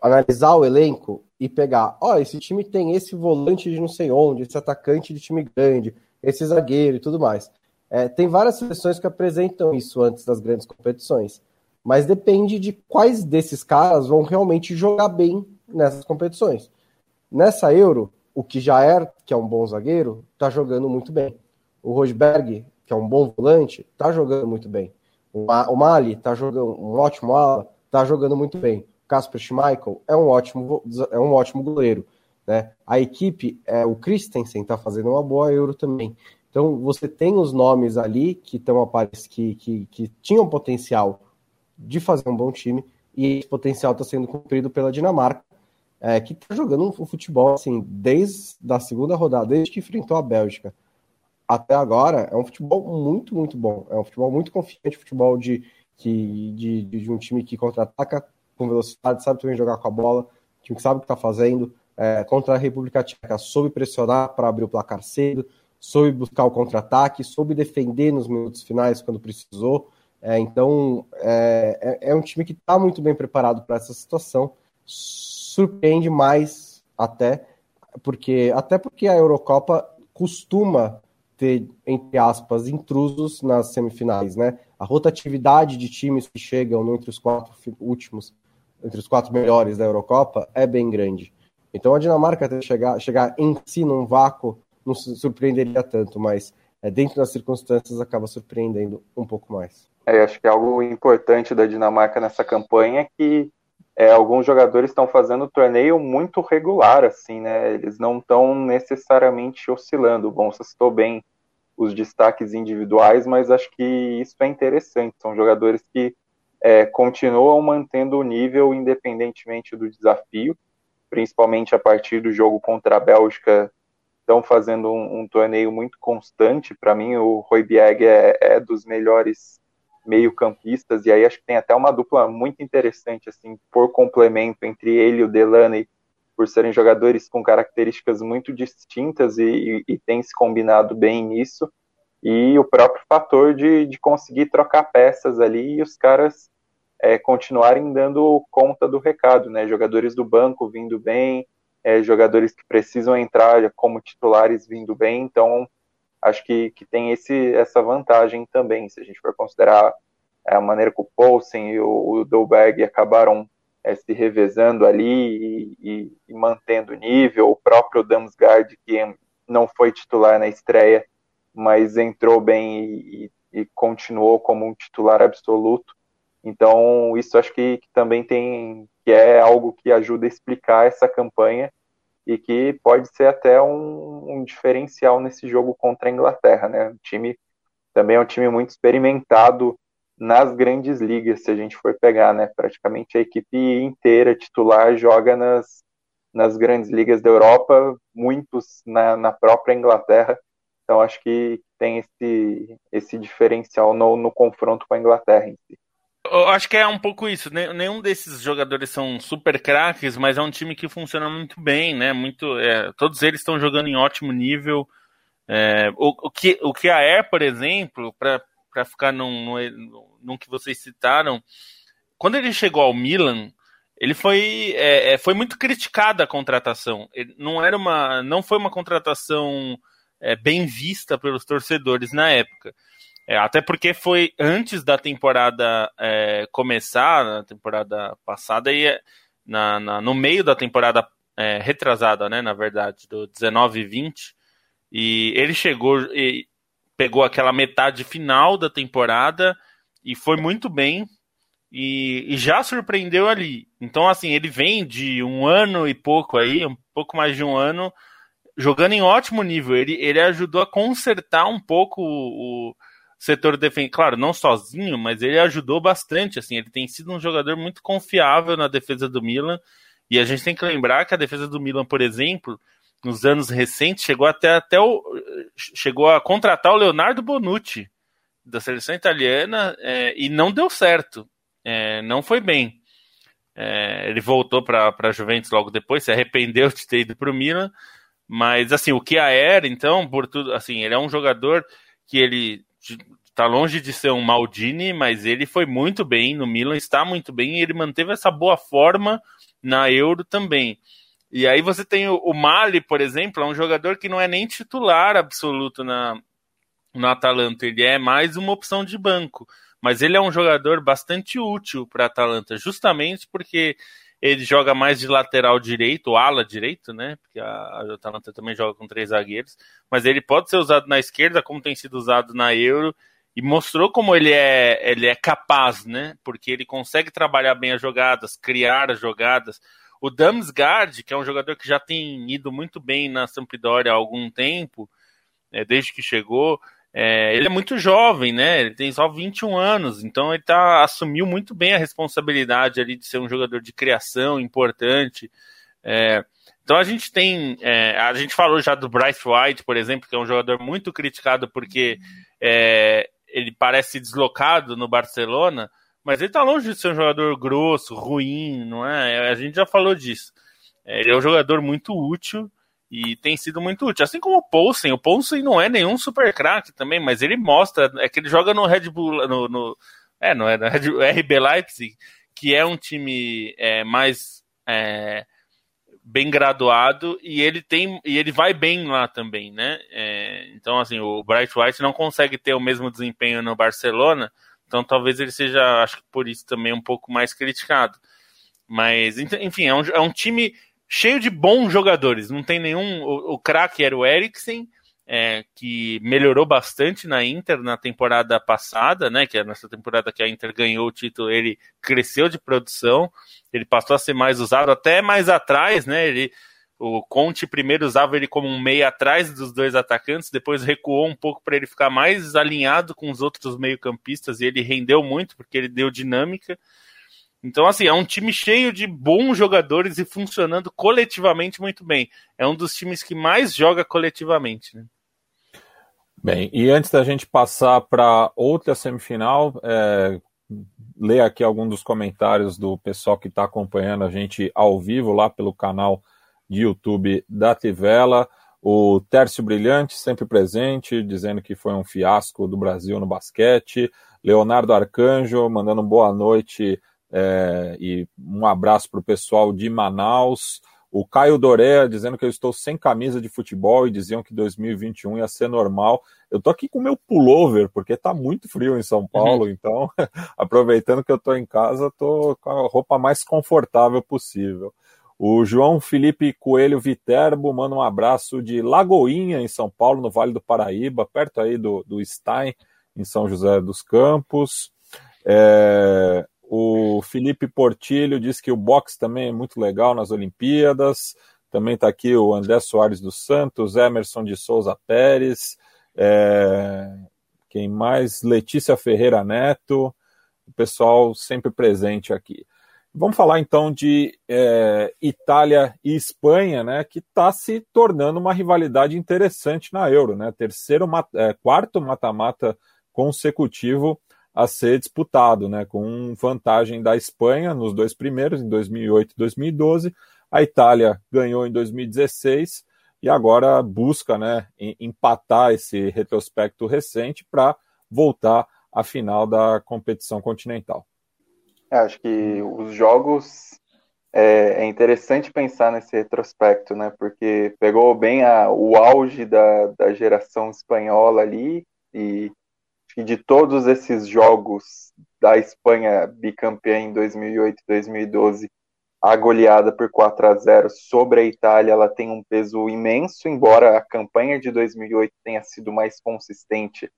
analisar o elenco e pegar, ó, oh, esse time tem esse volante de não sei onde, esse atacante de time grande, esse zagueiro e tudo mais. É, tem várias seleções que apresentam isso antes das grandes competições, mas depende de quais desses caras vão realmente jogar bem nessas competições. Nessa Euro, o que já é, que é um bom zagueiro, tá jogando muito bem. O Rosberg, que é um bom volante, tá jogando muito bem. O Mali tá jogando um ótimo ala, tá jogando muito bem. O Casper Schmeichel é um ótimo, é um ótimo goleiro. Né? A equipe, é, o Christensen tá fazendo uma boa Euro também. Então você tem os nomes ali que estão que, que, que tinham potencial de fazer um bom time e esse potencial está sendo cumprido pela Dinamarca, é, que está jogando um futebol assim desde a segunda rodada, desde que enfrentou a Bélgica até agora é um futebol muito, muito bom. É um futebol muito confiante, futebol de, de, de, de um time que contra-ataca com velocidade, sabe também jogar com a bola, time que sabe o que está fazendo. É, contra a República Tcheca, soube pressionar para abrir o placar cedo, soube buscar o contra-ataque, soube defender nos minutos finais quando precisou. É, então, é, é, é, um time que está muito bem preparado para essa situação. Surpreende mais até, porque até porque a Eurocopa costuma ter, entre aspas, intrusos nas semifinais, né? A rotatividade de times que chegam entre os quatro últimos, entre os quatro melhores da Eurocopa é bem grande. Então a Dinamarca até chegar, chegar em si num vácuo não surpreenderia tanto, mas é, dentro das circunstâncias acaba surpreendendo um pouco mais. É, acho que algo importante da Dinamarca nessa campanha é que é, alguns jogadores estão fazendo o torneio muito regular, assim, né? Eles não estão necessariamente oscilando. Bom, você citou bem os destaques individuais, mas acho que isso é interessante. São jogadores que é, continuam mantendo o nível independentemente do desafio, principalmente a partir do jogo contra a Bélgica. Estão fazendo um, um torneio muito constante. Para mim, o Roybieg é, é dos melhores meio-campistas, e aí acho que tem até uma dupla muito interessante, assim, por complemento entre ele e o Delaney, por serem jogadores com características muito distintas e, e, e tem se combinado bem nisso, e o próprio fator de, de conseguir trocar peças ali e os caras é, continuarem dando conta do recado, né? Jogadores do banco vindo bem, é, jogadores que precisam entrar como titulares vindo bem, então acho que, que tem esse, essa vantagem também, se a gente for considerar é, a maneira que o Poulsen e o, o Dolberg acabaram é, se revezando ali e, e, e mantendo o nível, o próprio Damsgaard, que não foi titular na estreia, mas entrou bem e, e continuou como um titular absoluto. Então, isso acho que, que, também tem, que é algo que ajuda a explicar essa campanha e que pode ser até um, um, diferencial nesse jogo contra a Inglaterra, né? O time também é um time muito experimentado nas grandes ligas, se a gente for pegar, né? Praticamente a equipe inteira titular joga nas, nas grandes ligas da Europa, muitos na, na própria Inglaterra. Então acho que tem esse, esse diferencial no, no confronto com a Inglaterra em si. Eu acho que é um pouco isso. Né? Nenhum desses jogadores são super craques, mas é um time que funciona muito bem, né? Muito, é, todos eles estão jogando em ótimo nível. É, o, o, que, o que a Air, por exemplo, para ficar num, num, num, que vocês citaram, quando ele chegou ao Milan, ele foi, é, é foi muito criticada a contratação. Ele não era uma, não foi uma contratação é, bem vista pelos torcedores na época. É, até porque foi antes da temporada é, começar, na temporada passada, e na, na, no meio da temporada é, retrasada, né, na verdade, do 19 e 20, e ele chegou e pegou aquela metade final da temporada e foi muito bem e, e, já surpreendeu ali. Então, assim, ele vem de um ano e pouco aí, um pouco mais de um ano, jogando em ótimo nível. Ele, ele ajudou a consertar um pouco o, o setor defensivo. Claro, não sozinho, mas ele ajudou bastante. Assim, ele tem sido um jogador muito confiável na defesa do Milan. E a gente tem que lembrar que a defesa do Milan, por exemplo, nos anos recentes, chegou até, até o, chegou a contratar o Leonardo Bonucci da seleção italiana é, e não deu certo. É, não foi bem. É, ele voltou para a Juventus logo depois, se arrependeu de ter ido para o Milan. Mas assim, o que a era, então, por tudo, assim, ele é um jogador que ele está longe de ser um Maldini, mas ele foi muito bem no Milan, está muito bem e ele manteve essa boa forma na Euro também. E aí você tem o, o Mali, por exemplo, é um jogador que não é nem titular absoluto na, no Atalanta, ele é mais uma opção de banco. Mas ele é um jogador bastante útil para a Atalanta, justamente porque ele joga mais de lateral direito, ala direito, né? Porque a, a Atalanta também joga com três zagueiros. Mas ele pode ser usado na esquerda, como tem sido usado na Euro, e mostrou como ele é, ele é capaz, né? Porque ele consegue trabalhar bem as jogadas, criar as jogadas. O Damsgaard, que é um jogador que já tem ido muito bem na Sampdoria há algum tempo, é, desde que chegou, é, ele é muito jovem, né? Ele tem só 21 anos, então ele tá, assumiu muito bem a responsabilidade ali de ser um jogador de criação importante. É, então a gente tem. É, a gente falou já do Bryce White, por exemplo, que é um jogador muito criticado porque é, ele parece deslocado no Barcelona, mas ele está longe de ser um jogador grosso, ruim, não é? A gente já falou disso. É, ele é um jogador muito útil e tem sido muito útil. Assim como o Poulsen. O Poulsen não é nenhum super craque também, mas ele mostra é que ele joga no Red Bull, no, no é, é, no RB Leipzig, que é um time é, mais é, bem graduado e ele tem e ele vai bem lá também, né? É, então assim o Bright White não consegue ter o mesmo desempenho no Barcelona, então talvez ele seja, acho que por isso também um pouco mais criticado. Mas enfim é um, é um time cheio de bons jogadores, não tem nenhum o, o craque era o Eriksen é, que melhorou bastante na Inter na temporada passada, né? Que é nessa temporada que a Inter ganhou o título, ele cresceu de produção, ele passou a ser mais usado até mais atrás, né? Ele, o Conte primeiro usava ele como um meio atrás dos dois atacantes, depois recuou um pouco para ele ficar mais alinhado com os outros meio-campistas e ele rendeu muito porque ele deu dinâmica. Então, assim, é um time cheio de bons jogadores e funcionando coletivamente muito bem. É um dos times que mais joga coletivamente. Né? Bem, e antes da gente passar para outra semifinal, é, ler aqui alguns dos comentários do pessoal que está acompanhando a gente ao vivo lá pelo canal de YouTube da Tivela. O Tércio Brilhante, sempre presente, dizendo que foi um fiasco do Brasil no basquete. Leonardo Arcanjo, mandando boa noite é, e um abraço para o pessoal de Manaus. O Caio Doré dizendo que eu estou sem camisa de futebol e diziam que 2021 ia ser normal. Eu tô aqui com meu pullover, porque tá muito frio em São Paulo, uhum. então, [LAUGHS] aproveitando que eu tô em casa, tô com a roupa mais confortável possível. O João Felipe Coelho Viterbo manda um abraço de Lagoinha, em São Paulo, no Vale do Paraíba, perto aí do, do Stein, em São José dos Campos. É, Felipe Portilho diz que o boxe também é muito legal nas Olimpíadas. Também está aqui o André Soares dos Santos, Emerson de Souza Pérez, é... quem mais? Letícia Ferreira Neto, o pessoal sempre presente aqui. Vamos falar então de é, Itália e Espanha, né, que está se tornando uma rivalidade interessante na Euro, né? Terceiro, é, quarto mata-mata consecutivo a ser disputado, né, com vantagem da Espanha nos dois primeiros, em 2008 e 2012. A Itália ganhou em 2016 e agora busca né, empatar esse retrospecto recente para voltar à final da competição continental. É, acho que os jogos é, é, interessante pensar nesse retrospecto, né? Porque pegou bem a, o auge da, da geração espanhola ali e de todos esses jogos da Espanha bicampeã em 2008 e 2012, a goleada por 4 a 0 sobre a Itália, ela tem um peso imenso, embora a campanha de 2008 tenha sido mais consistente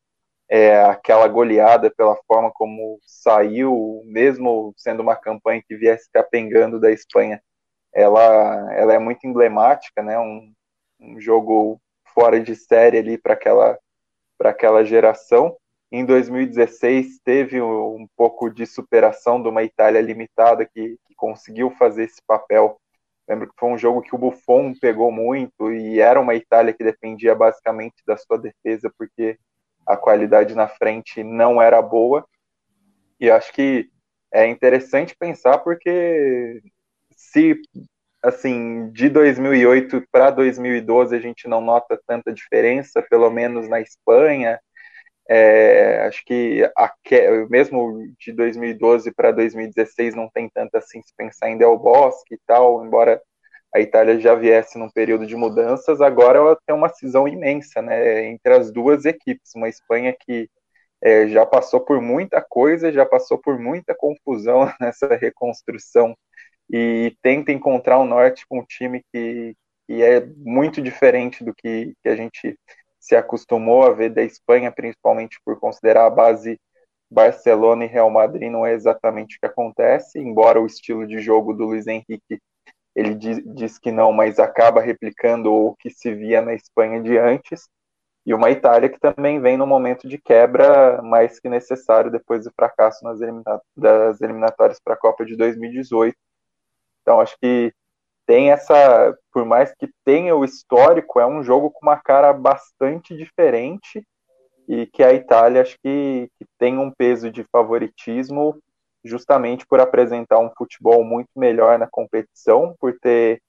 é, aquela goleada pela forma como saiu, mesmo sendo uma campanha que viesse capengando da Espanha, ela, ela é muito emblemática, né? Um, um jogo fora de série ali para aquela, aquela geração. Em 2016 teve um, pouco de superação de uma Itália limitada que, que conseguiu fazer esse papel. Lembro que foi um jogo que o Buffon pegou muito e era uma Itália que dependia basicamente da sua defesa, porque a qualidade na frente não era boa. E acho que é interessante pensar porque se assim, de 2008 para 2012 a gente não nota tanta diferença, pelo menos na Espanha. É, acho que a, mesmo de 2012 para 2016 não tem tanto assim se pensar em Del Bosque e tal, embora a Itália já viesse num período de mudanças, agora ela tem uma cisão imensa né, entre as duas equipes. Uma Espanha que é, já passou por muita coisa, já passou por muita confusão [LAUGHS] nessa reconstrução e tenta encontrar um norte com um time que, que é muito diferente do que, que a gente se acostumou a ver da Espanha, principalmente por considerar a base Barcelona e Real Madrid não é exatamente o que acontece, embora o estilo de jogo do Luiz Henrique ele diz, diz que não, mas acaba replicando o que se via na Espanha de antes, e uma Itália que também vem no momento de quebra mais que necessário depois do fracasso nas elimina das eliminatórias para a Copa de 2018. Então acho que tem essa, por mais que tenha o histórico, é um jogo com uma cara bastante diferente e que a Itália acho que, que tem um peso de favoritismo justamente por apresentar um futebol muito melhor na competição, por ter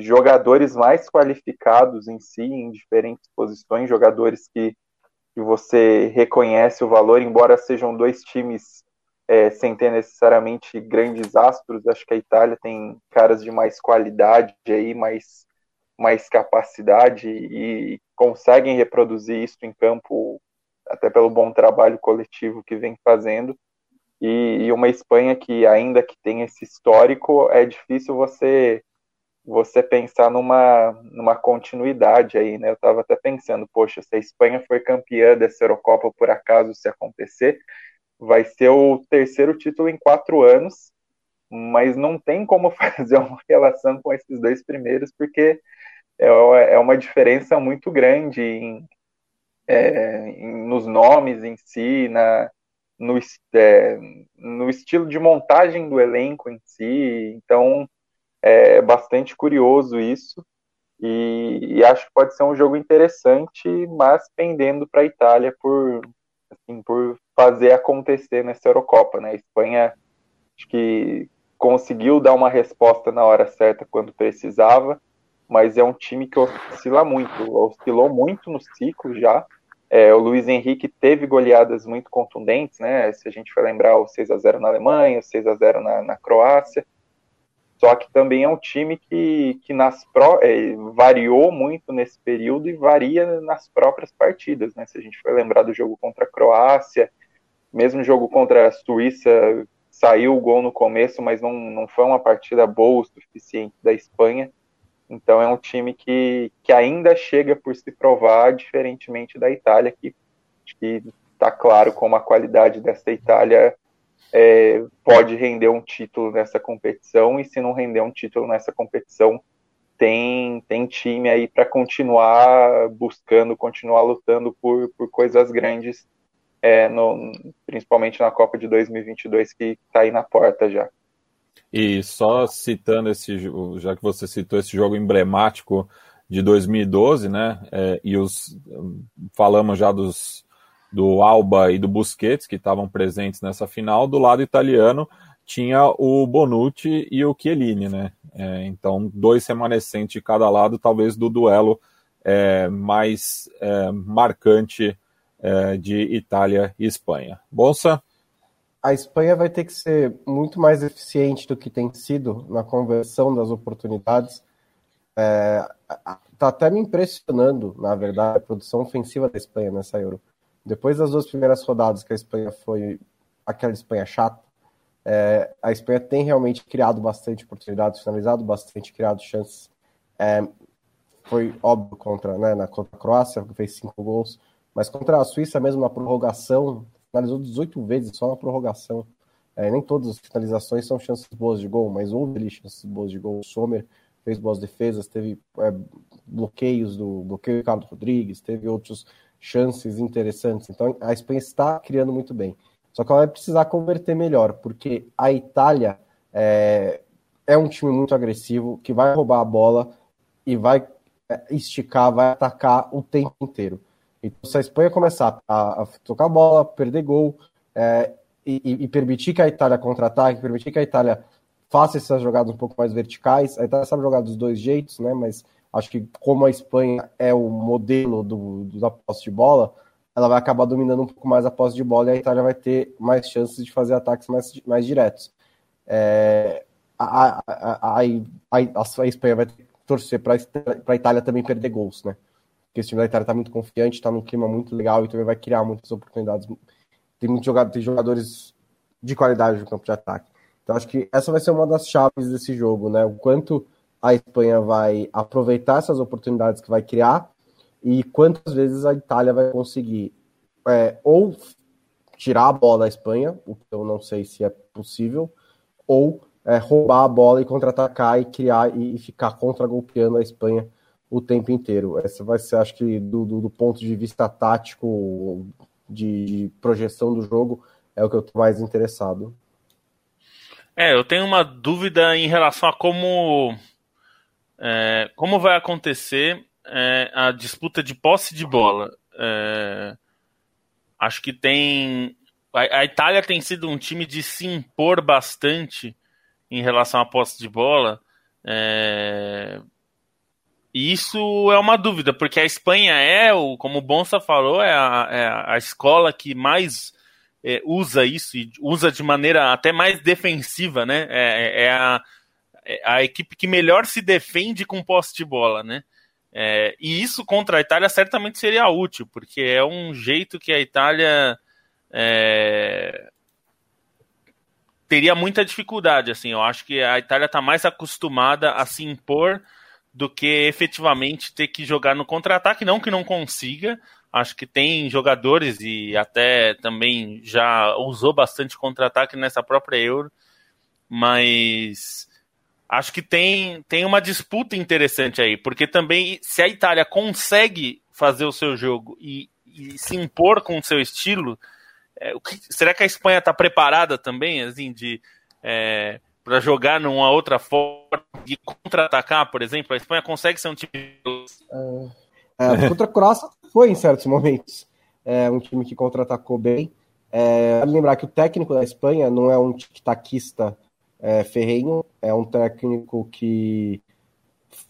jogadores mais qualificados em si, em diferentes posições, jogadores que, que você reconhece o valor, embora sejam dois times é, sem ter necessariamente grandes astros, acho que a Itália tem caras de mais qualidade aí, mais, mais capacidade e conseguem reproduzir isso em campo, até pelo bom trabalho coletivo que vem fazendo. E, e, uma Espanha que, ainda que tem esse histórico, é difícil você você pensar numa, numa continuidade aí, né? Eu estava até pensando, poxa, se a Espanha for campeã dessa Eurocopa por acaso se acontecer, vai ser o terceiro título em quatro anos, mas não tem como [LAUGHS] fazer uma relação com esses dois primeiros, porque é, é uma diferença muito grande em, é, em, nos nomes em si, na, no, é, no estilo de montagem do elenco em si. Então, é bastante curioso isso. E, e acho que pode ser um jogo interessante, mas pendendo para a Itália por, assim, por fazer acontecer nessa Eurocopa. Né? A Espanha acho que conseguiu dar uma resposta na hora certa quando precisava, mas é um time que oscila muito, oscilou muito no ciclo já, é, o Luiz Henrique teve goleadas muito contundentes, né? Se a gente for lembrar o 6 a 0 na Alemanha, o 6 a 0 na, na Croácia. Só que também é um time que, que nas pro, é, variou muito nesse período e varia nas próprias partidas, né? Se a gente for lembrar do jogo contra a Croácia, mesmo jogo contra a Suíça, saiu o gol no começo, mas não, não foi uma partida boa o suficiente da Espanha. Então é um time que, que ainda chega por se provar, diferentemente da Itália, que está claro como a qualidade dessa Itália é, pode render um título nessa competição, e se não render um título nessa competição, tem, tem time aí para continuar buscando, continuar lutando por, por coisas grandes, é, no, principalmente na Copa de 2022, que está aí na porta já. E só citando esse, já que você citou esse jogo emblemático de 2012, né? É, e os falamos já dos do Alba e do Busquets que estavam presentes nessa final. Do lado italiano tinha o Bonucci e o Chiellini, né? É, então, dois remanescentes de cada lado, talvez do duelo é, mais é, marcante é, de Itália e Espanha. Bolsa? A Espanha vai ter que ser muito mais eficiente do que tem sido na conversão das oportunidades. Está é, até me impressionando, na verdade, a produção ofensiva da Espanha nessa Euro. Depois das duas primeiras rodadas que a Espanha foi aquela Espanha chata, é, a Espanha tem realmente criado bastante oportunidades, finalizado bastante, criado chances. É, foi óbvio contra, né, na, contra a Croácia, que fez cinco gols, mas contra a Suíça mesmo na prorrogação, finalizou 18 vezes só na prorrogação. É, nem todas as finalizações são chances boas de gol, mas houve ali chances boas de gol. O Sommer fez boas defesas, teve é, bloqueios do bloqueio do Carlos Rodrigues, teve outras chances interessantes. Então a Espanha está criando muito bem. Só que ela vai precisar converter melhor, porque a Itália é, é um time muito agressivo, que vai roubar a bola e vai é, esticar, vai atacar o tempo inteiro. Então, se a Espanha começar a, a tocar a bola, perder gol é, e, e, permitir que a Itália contra-ataque, permitir que a Itália faça essas jogadas um pouco mais verticais, a Itália sabe jogar dos dois jeitos, né? Mas acho que como a Espanha é o modelo do, da posse de bola, ela vai acabar dominando um pouco mais a posse de bola e a Itália vai ter mais chances de fazer ataques mais, mais diretos. É, a, a, a, a, Espanha vai torcer para a Itália também perder gols, né? Porque esse time da Itália está muito confiante, está num clima muito legal e também vai criar muitas oportunidades. Tem muitos jogadores, tem jogadores de qualidade no campo de ataque. Então acho que essa vai ser uma das chaves desse jogo, né? O quanto a Espanha vai aproveitar essas oportunidades que vai criar e quantas vezes a Itália vai conseguir é, ou tirar a bola da Espanha, o que eu não sei se é possível, ou é, roubar a bola e contra-atacar e criar e, ficar contra-golpeando a Espanha o tempo inteiro. Essa vai ser, acho que, do, do, do ponto de vista tático, de, de, projeção do jogo, é o que eu estou mais interessado. É, eu tenho uma dúvida em relação a como, é, como vai acontecer é, a disputa de posse de bola. É, acho que tem. A, a, Itália tem sido um time de se impor bastante em relação à posse de bola. É, e isso é uma dúvida, porque a Espanha é, como o Bonsa falou, é a, é a escola que mais é, usa isso e usa de maneira até mais defensiva, né? É, é a, a equipe que melhor se defende com posse de bola, né? É, e isso contra a Itália certamente seria útil, porque é um jeito que a Itália é, teria muita dificuldade. Assim, eu acho que a Itália está mais acostumada a se impor do que efetivamente ter que jogar no contra-ataque. Não que não consiga, acho que tem jogadores e até também já usou bastante contra-ataque nessa própria Euro, mas acho que tem, tem uma disputa interessante aí, porque também se a Itália consegue fazer o seu jogo e, e se impor com o seu estilo, é, que, será que a Espanha está preparada também, assim, de é, para jogar numa outra forma de contra-atacar, por exemplo? A Espanha consegue ser um time. É, é, [LAUGHS] contra a Croácia foi em certos momentos é, um time que contra-atacou bem. É, vale lembrar que o técnico da Espanha não é um tic-taquista é, ferrenho, é um técnico que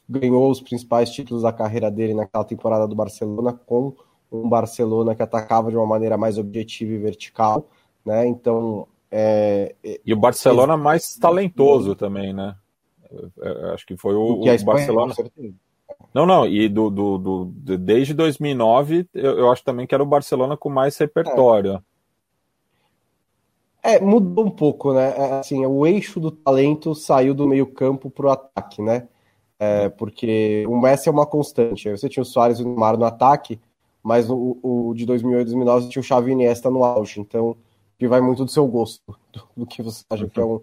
ganhou os principais títulos da carreira dele naquela temporada do Barcelona com um Barcelona que atacava de uma maneira mais objetiva e vertical, né? Então é, é e o Barcelona é, mais talentoso também, né? É, acho que foi o, que o Barcelona. Não, não, e do, do, do, desde 2009 eu, eu acho também que era o Barcelona com mais repertório. É, mudou um pouco, né? É, assim, o eixo do talento saiu do meio campo para o ataque, né? É, porque o Messi é uma constante. Você tinha o Soares e o Neymar no ataque, mas o, o de 2008 e 2009 tinha o Xavi e Iniesta no auge. Então, que vai muito do seu gosto, [LAUGHS] do, do que você acha que é um,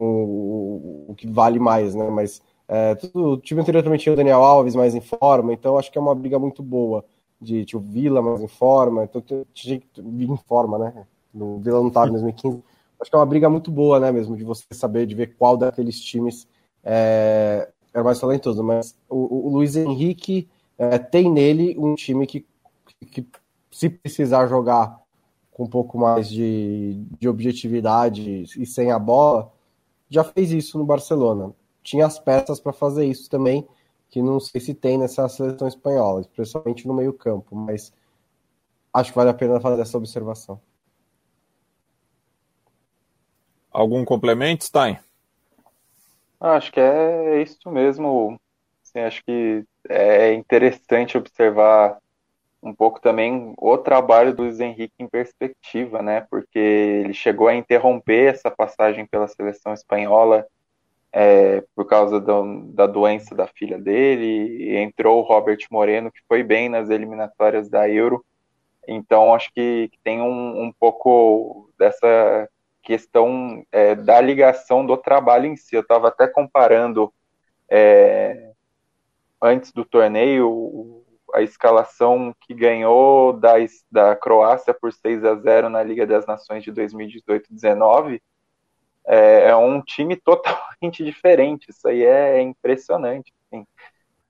um, o que vale mais, né? Mas é, tudo, o time anterior também tinha o Daniel Alves mais em forma, então acho que é uma briga muito boa de o Vila mais em forma, então tinha que vir em forma, né? No Vila em 2015. Acho que é uma briga muito boa, né, mesmo, de você saber, de ver qual daqueles times é, é mais talentoso. Mas o, o Luiz Henrique é, tem nele um time que, que, se precisar jogar com um pouco mais de, de objetividade e sem a bola, já fez isso no Barcelona. tinha as peças para fazer isso também, que não sei se tem nessa seleção espanhola, especialmente no meio-campo, mas acho que vale a pena fazer essa observação. Algum complemento, Stein? Acho que é isso mesmo. Assim, acho que é interessante observar um pouco também o trabalho do Luiz Henrique em perspectiva, né? Porque ele chegou a interromper essa passagem pela seleção espanhola é, por causa do, da doença da filha dele, entrou o Robert Moreno, que foi bem nas eliminatórias da Euro. Então, acho que, que tem um, um, pouco dessa questão é, da ligação do trabalho em si. Eu estava até comparando é, antes do torneio a escalação que ganhou da, da Croácia por 6 a 0 na Liga das Nações de 2018-19 é, é, um time [LAUGHS] totalmente diferente. Isso aí é impressionante. Assim.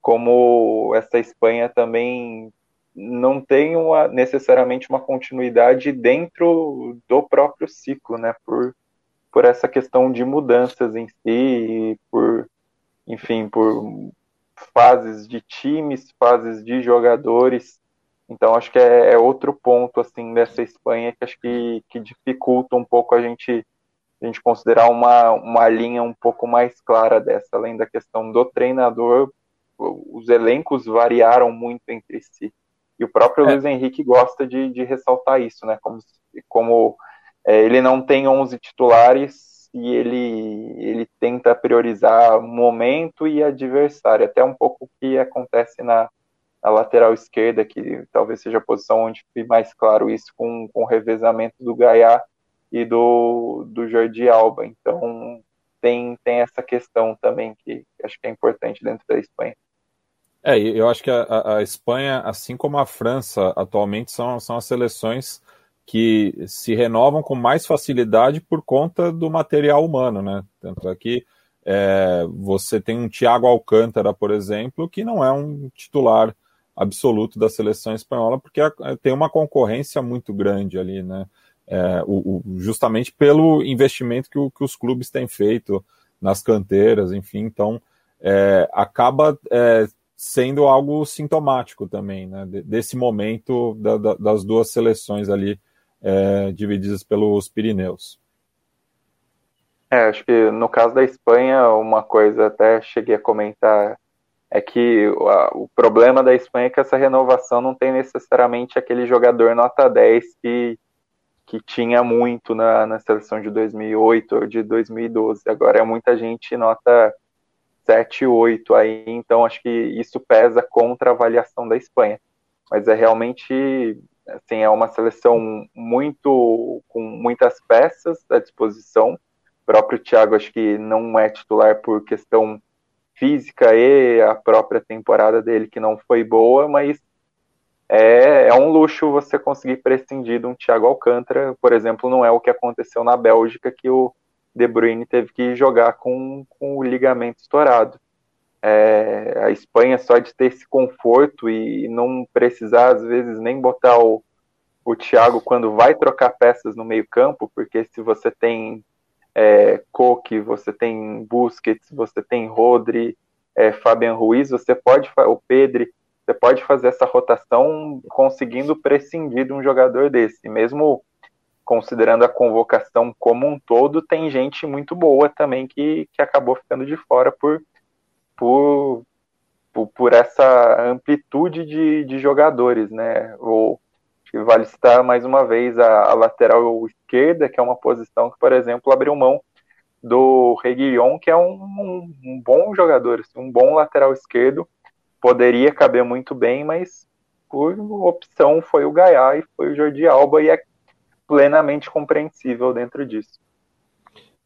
Como essa Espanha também não tem uma, necessariamente uma continuidade dentro do próprio ciclo, né? Por, por essa questão de mudanças em si, por, enfim, por fases de times, fases de jogadores. Então acho que é, é outro ponto assim dessa Espanha que acho que, que dificulta um pouco a gente a gente considerar uma, uma linha um pouco mais clara dessa, além da questão do treinador, os elencos variaram muito entre si. E o próprio é. Luiz Henrique gosta de, de ressaltar isso, né? Como, como é, ele não tem 11 titulares e ele, ele tenta priorizar momento e adversário, até um pouco o que acontece na, na lateral esquerda, que talvez seja a posição onde fique mais claro isso com, com o revezamento do Gaiá e do, do Jordi Alba. Então tem, tem essa questão também que acho que é importante dentro da Espanha. É, eu acho que a, a, Espanha, assim como a França, atualmente são, são as seleções que se renovam com mais facilidade por conta do material humano, né? Tanto é que é, você tem um Thiago Alcântara, por exemplo, que não é um titular absoluto da seleção espanhola, porque tem uma concorrência muito grande ali, né? É, o, o, justamente pelo investimento que, o, que, os clubes têm feito nas canteiras, enfim, então é, acaba é, sendo algo sintomático também, né, desse momento da, da, das duas seleções ali é, divididas pelos Pirineus. É, acho que no caso da Espanha, uma coisa até cheguei a comentar é que a, o problema da Espanha é que essa renovação não tem necessariamente aquele jogador nota 10 que, que tinha muito na, na seleção de 2008 ou de 2012. Agora é muita gente nota 7, 8 aí, então acho que isso pesa contra a avaliação da Espanha. Mas é realmente, assim, é uma seleção muito, com muitas peças à disposição. O próprio Thiago acho que não é titular por questão física e a própria temporada dele que não foi boa, mas é, é, um luxo você conseguir prescindir de um Thiago Alcântara, por exemplo, não é o que aconteceu na Bélgica, que o de Bruyne teve que jogar com, com o ligamento estourado. É, a Espanha só de ter esse conforto e não precisar às vezes nem botar o, o Thiago quando vai trocar peças no meio campo, porque se você tem é, você tem Busquets, você tem Rodri, é, Fabian Ruiz, você pode o Pedri, você pode fazer essa rotação conseguindo prescindir de um jogador desse, mesmo considerando a convocação como um todo, tem gente muito boa também que, que acabou ficando de fora por, por, por, por essa amplitude de, de jogadores, né? Ou, vale citar mais uma vez a, a, lateral esquerda, que é uma posição que, por exemplo, abriu mão do Reguilhon, que é um, um, um bom jogador, assim, um bom lateral esquerdo, poderia caber muito bem, mas por opção foi o Gaiá e foi o Jordi Alba, e é plenamente compreensível dentro disso.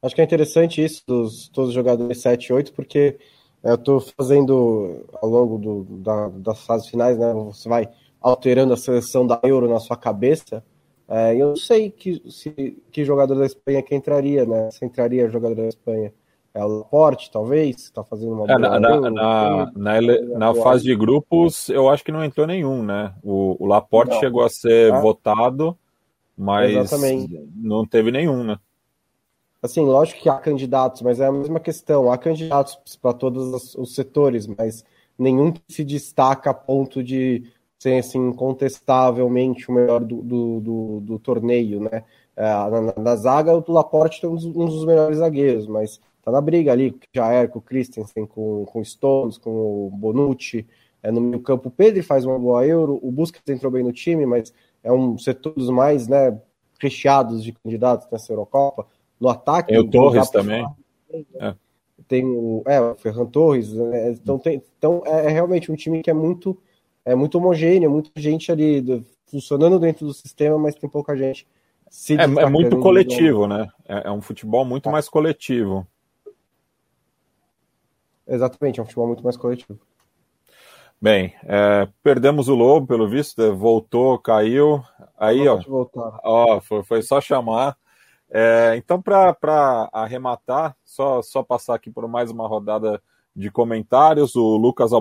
Acho que é interessante isso dos todos os jogadores 7 e 8, porque é, eu estou fazendo ao longo do, da, das fases finais, né? Você vai alterando a seleção da Euro na sua cabeça. É, eu não sei que, se, que jogador da Espanha que entraria, né? Se entraria jogador da Espanha. É o Laporte, talvez, está fazendo uma é, na, na, na, na, na, fase de grupos, eu acho que não entrou nenhum, né? O, o Laporte não. chegou a ser ah. votado mas Exatamente. não teve nenhum, né? assim, lógico que há candidatos, mas é a mesma questão. Há candidatos para todos os setores, mas nenhum que se destaca a ponto de ser assim, incontestavelmente o melhor do, do, do, do torneio, né? É, na, na, zaga, o Laporte tem um dos, um dos, melhores zagueiros, mas tá na briga ali, já é com o Christensen, com, com o Stones, com o Bonucci, é, no meio campo o Pedro faz uma boa Euro, o Busquets entrou bem no time, mas é um setor dos mais né, recheados de candidatos nessa Eurocopa. No ataque... Tem o Torres também. é. Tem o, é, o Ferran Torres, né, então, tem, então é, é realmente um time que é muito é muito homogêneo, muita gente ali do, funcionando dentro do sistema, mas tem pouca gente se É, é muito coletivo, né? É, é, um futebol muito é. mais coletivo. Exatamente, é um futebol muito mais coletivo. Bem, é, perdemos o Lobo, pelo visto, é, voltou, caiu. Aí, ó, ó foi, foi só chamar. É, então, para arrematar, só, só passar aqui por mais uma rodada de comentários. O Lucas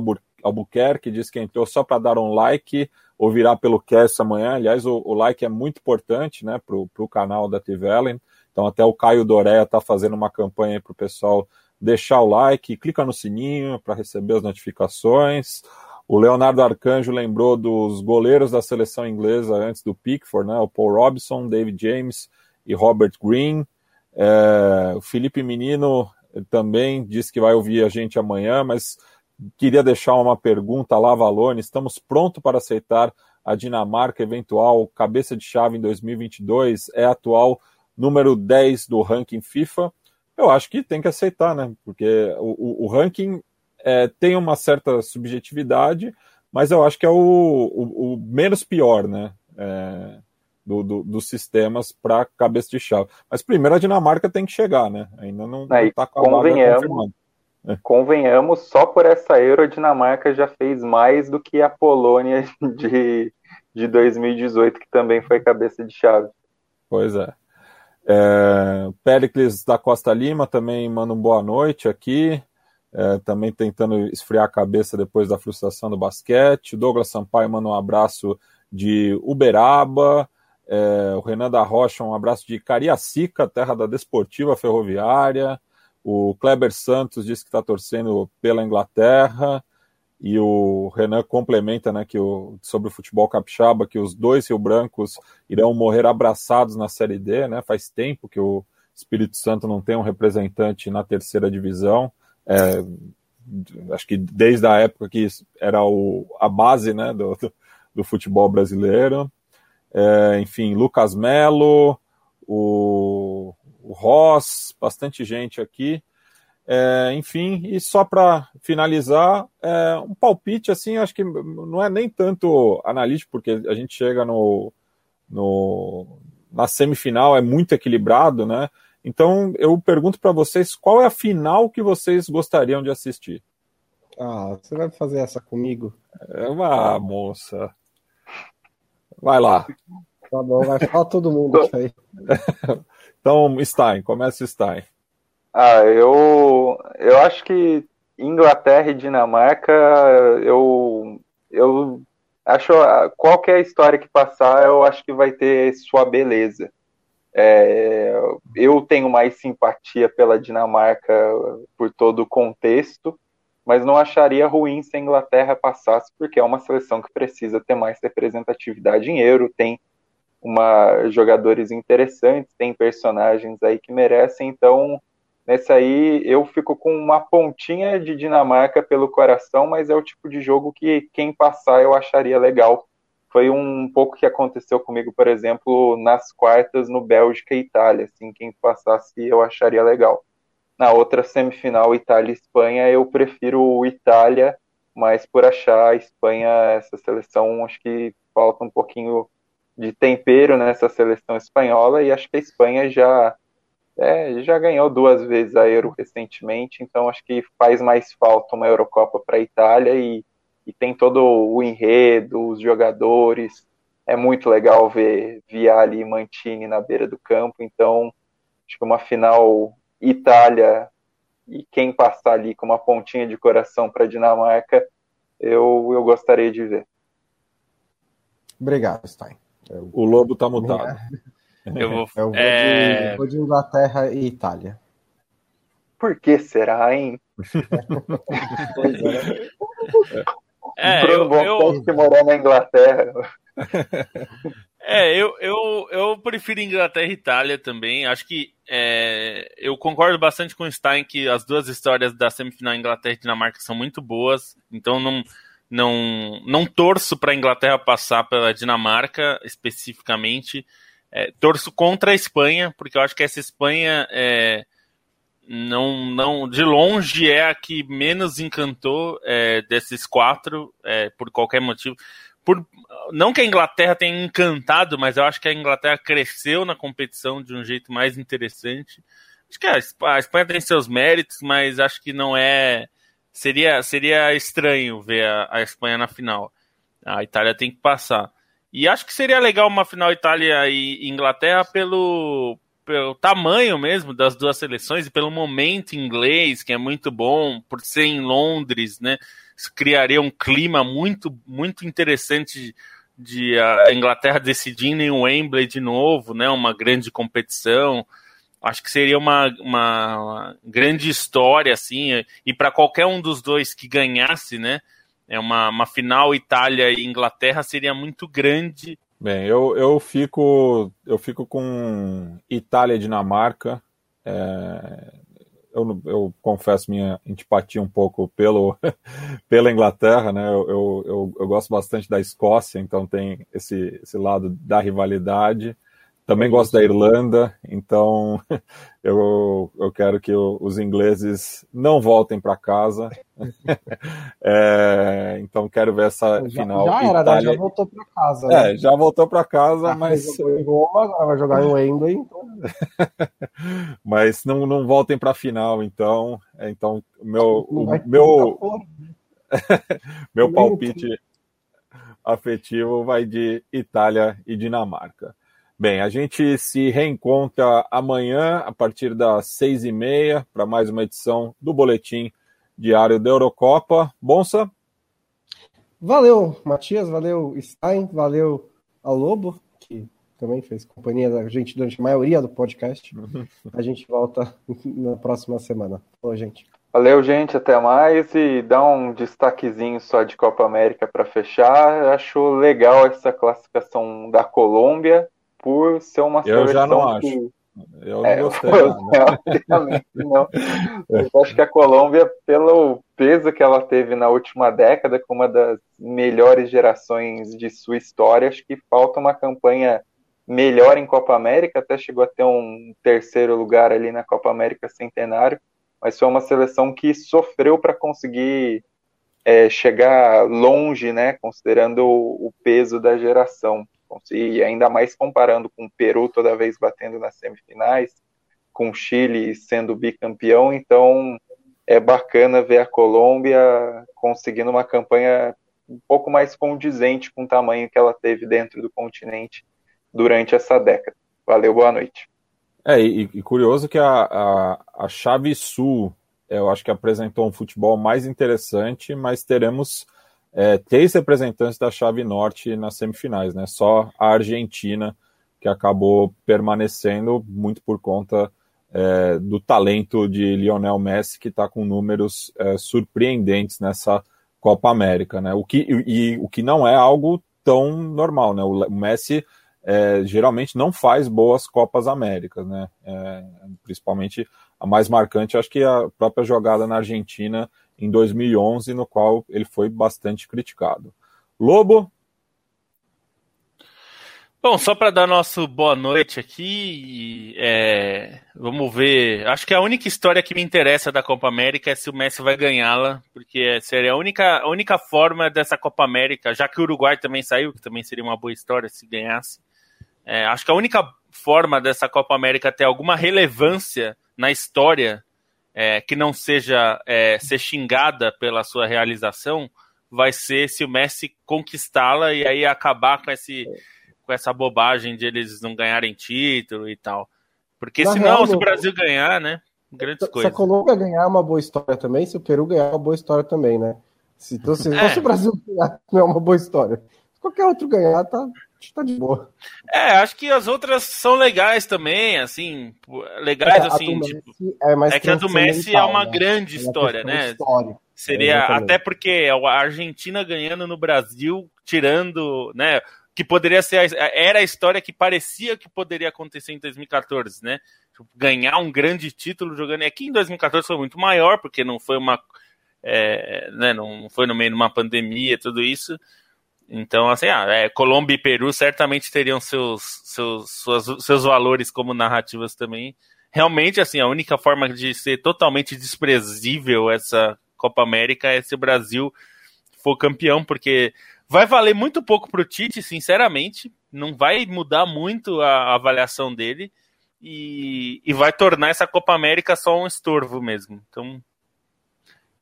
Albuquerque diz que entrou só para dar um like ou virar pelo cast amanhã. Aliás, o, o like é muito importante né, para o canal da Tivelen. Então, até o Caio Doréia está fazendo uma campanha para o pessoal deixar o like, clica no sininho para receber as notificações. O Leonardo Arcanjo lembrou dos goleiros da seleção inglesa antes do Pickford, né? O Paul Robson, David James e Robert Green. É, o Felipe Menino também disse que vai ouvir a gente amanhã, mas queria deixar uma pergunta lá, Valone. Estamos prontos para aceitar a Dinamarca eventual cabeça de chave em 2022? É atual número 10 do ranking FIFA? Eu acho que tem que aceitar, né? Porque o, o, o ranking é, tem uma certa subjetividade, mas eu acho que é o, o, o menos pior, né? É, do, do, dos sistemas para cabeça de chave. Mas primeiro a Dinamarca tem que chegar, né? Ainda não está com a convenhamos, é. convenhamos, só por essa Euro a Dinamarca já fez mais do que a Polônia [LAUGHS] de, de 2018, que também foi cabeça de chave. Pois é. é Pericles da Costa Lima também manda um boa noite aqui. É, também tentando esfriar a cabeça depois da frustração do basquete. O Douglas Sampaio manda um abraço de Uberaba. É, o Renan da Rocha, um abraço de Cariacica, terra da Desportiva Ferroviária. O Kleber Santos diz que está torcendo pela Inglaterra. E o Renan complementa né, que o, sobre o futebol capixaba que os dois rio-brancos irão morrer abraçados na Série D. Né? Faz tempo que o Espírito Santo não tem um representante na terceira divisão. É, acho que desde a época que era o, a base né, do, do futebol brasileiro é, enfim, Lucas Melo, o, o Ross, bastante gente aqui. É, enfim, e só para finalizar, é, um palpite assim, acho que não é nem tanto analítico, porque a gente chega no, no na semifinal, é muito equilibrado, né? Então eu pergunto para vocês qual é a final que vocês gostariam de assistir? Ah, você vai fazer essa comigo? É uma moça. Vai lá. Tá bom, vai falar todo mundo isso aí. [LAUGHS] então, Stein, começa Stein. Ah, eu, eu acho que Inglaterra e Dinamarca, eu, eu acho qualquer história que passar, eu acho que vai ter sua beleza. É, eu tenho mais simpatia pela Dinamarca por todo o contexto, mas não acharia ruim se a Inglaterra passasse, porque é uma seleção que precisa ter mais representatividade em Euro, tem uma, jogadores interessantes, tem personagens aí que merecem, então nessa aí eu fico com uma pontinha de Dinamarca pelo coração, mas é o tipo de jogo que quem passar eu acharia legal. Foi um pouco que aconteceu comigo, por exemplo, nas quartas no Bélgica e Itália, assim, quem passasse eu acharia legal. Na outra semifinal, Itália e Espanha, eu prefiro o Itália, mas por achar a Espanha, essa seleção, acho que falta um pouquinho de tempero nessa seleção espanhola, e acho que a Espanha já, é, já ganhou duas vezes a Euro recentemente, então acho que faz mais falta uma Eurocopa para a Itália e, e tem todo o enredo, os jogadores. É muito legal ver Viali e Mantini na beira do campo, então acho que uma final Itália e quem passar ali com uma pontinha de coração para a Dinamarca, eu, eu gostaria de ver. Obrigado, Stein. O Lobo está mutado. Eu [LAUGHS] vou, Eu vou, é... de, vou de Inglaterra e Itália. Por que será, hein? [LAUGHS] [LAUGHS] Pois é. É, Bruno eu, eu, morar na Inglaterra. [LAUGHS] É, eu, eu, eu prefiro Inglaterra e Itália também. Acho que é, eu concordo bastante com o Stein que as duas histórias da semifinal Inglaterra e Dinamarca são muito boas. Então não, não, não torço para a Inglaterra passar pela Dinamarca especificamente. É, torço contra a Espanha, porque eu acho que essa Espanha é, não, não, de longe é a que menos encantou é, desses quatro, é, por qualquer motivo por não que a Inglaterra tenha encantado, mas eu acho que a Inglaterra cresceu na competição de um jeito mais interessante. Acho que a Espanha tem seus méritos, mas acho que não é seria seria estranho ver a, a Espanha na final. A Itália tem que passar. E acho que seria legal uma final Itália e Inglaterra pelo pelo tamanho mesmo das duas seleções e pelo momento inglês, que é muito bom, por ser em Londres, né? criaria um clima muito, muito interessante de a Inglaterra decidindo em Wembley de novo, né? Uma grande competição. Acho que seria uma, uma, uma grande história, assim, e para qualquer um dos dois que ganhasse, né? É uma, uma final Itália e Inglaterra seria muito grande. Bem, eu, eu fico eu fico com Itália e Dinamarca. É, eu, eu, confesso minha antipatia um pouco pelo, [LAUGHS] pela Inglaterra, né? Eu, eu, eu, gosto bastante da Escócia, então tem esse, esse lado da rivalidade. Também gosto da Irlanda, então [LAUGHS] eu, eu quero que os ingleses não voltem para casa. [LAUGHS] é, então quero ver essa já, final. Já era, Itália... já voltou para casa. Né? É, já voltou para casa, mas. Em Roma, agora vai jogar em Wembley. Então... [LAUGHS] mas não, não voltem para a final, então. Então, meu, meu, meu palpite afetivo vai de Itália e Dinamarca. Bem, a gente se reencontra amanhã a partir das seis e meia para mais uma edição do Boletim Diário da Eurocopa. Bonsa? Valeu, Matias, valeu, Stein, valeu ao Lobo, que também fez companhia da gente durante a maioria do podcast. [LAUGHS] A gente volta na próxima semana. Falou, gente. Valeu, gente, até mais. E dá um destaquezinho só de Copa América para fechar. Acho legal essa classificação da Colômbia por ser uma eu seleção. Eu já não que... acho. Eu não é, gostei. [LAUGHS] Obviamente não. Eu acho que a Colômbia, pelo peso que ela teve na última década, com uma das melhores gerações de sua história, acho que falta uma campanha melhor em Copa América. Até chegou a ter um terceiro lugar ali na Copa América Centenário, mas foi uma seleção que sofreu para conseguir é, chegar longe, né? Considerando o, o peso da geração e ainda mais comparando com o Peru toda vez batendo nas semifinais, com o Chile sendo bicampeão, então é bacana ver a Colômbia conseguindo uma campanha um pouco mais condizente com o tamanho que ela teve dentro do continente durante essa década. Valeu, boa noite. É, e, e curioso que a, a, a chave sul, eu acho que apresentou um futebol mais interessante, mas teremos é, três representantes da chave norte nas semifinais, né? Só a Argentina que acabou permanecendo muito por conta é, do talento de Lionel Messi, que está com números é, surpreendentes nessa Copa América, né? O que, e, e, o que não é algo tão normal, né? O Messi é, geralmente não faz boas Copas Américas, né? É, principalmente a mais marcante, acho que a própria jogada na Argentina em 2011, no qual ele foi bastante criticado. Lobo? Bom, só para dar nosso boa noite aqui, é, vamos ver. Acho que a única história que me interessa da Copa América é se o Messi vai ganhá-la, porque seria a única, a única forma dessa Copa América, já que o Uruguai também saiu, que também seria uma boa história se ganhasse. É, acho que a única forma dessa Copa América ter alguma relevância na história é, que não seja é, ser xingada pela sua realização vai ser se o Messi conquistá-la e aí acabar com, esse, com essa bobagem de eles não ganharem título e tal. Porque Na senão, real, se o Brasil ganhar, né? Grandes se coisas. Se a Colômbia ganhar uma boa história também, se o Peru ganhar uma boa história também, né? Se, então, se, é. se o Brasil ganhar, não é uma boa história. Se qualquer outro ganhar, tá tá de boa. É, acho que as outras são legais também, assim, legais, é, assim, tipo, é, é, que a do Messi é uma né? grande é história, né? História. Seria, até porque a Argentina ganhando no Brasil, tirando, né, que poderia ser, era a história que parecia que poderia acontecer em 2014, né? Tipo, ganhar um grande título jogando. Aqui em 2014 foi muito maior, porque não foi uma. É, né, não foi no meio de uma pandemia, tudo isso. Então, assim, ah, é, Colômbia e Peru certamente teriam seus, seus, suas, seus valores como narrativas também. Realmente, assim, a única forma de ser totalmente desprezível essa Copa América é se o Brasil for campeão, porque vai valer muito pouco para o Tite, sinceramente. Não vai mudar muito a avaliação dele e, e vai tornar essa Copa América só um estorvo mesmo. Então,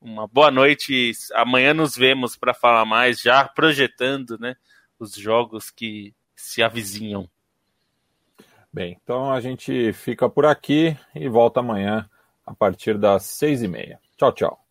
uma boa noite. Amanhã nos vemos para falar mais, já projetando né, os jogos que se avizinham. Bem, então a gente fica por aqui e volta amanhã a partir das seis e meia. Tchau, tchau.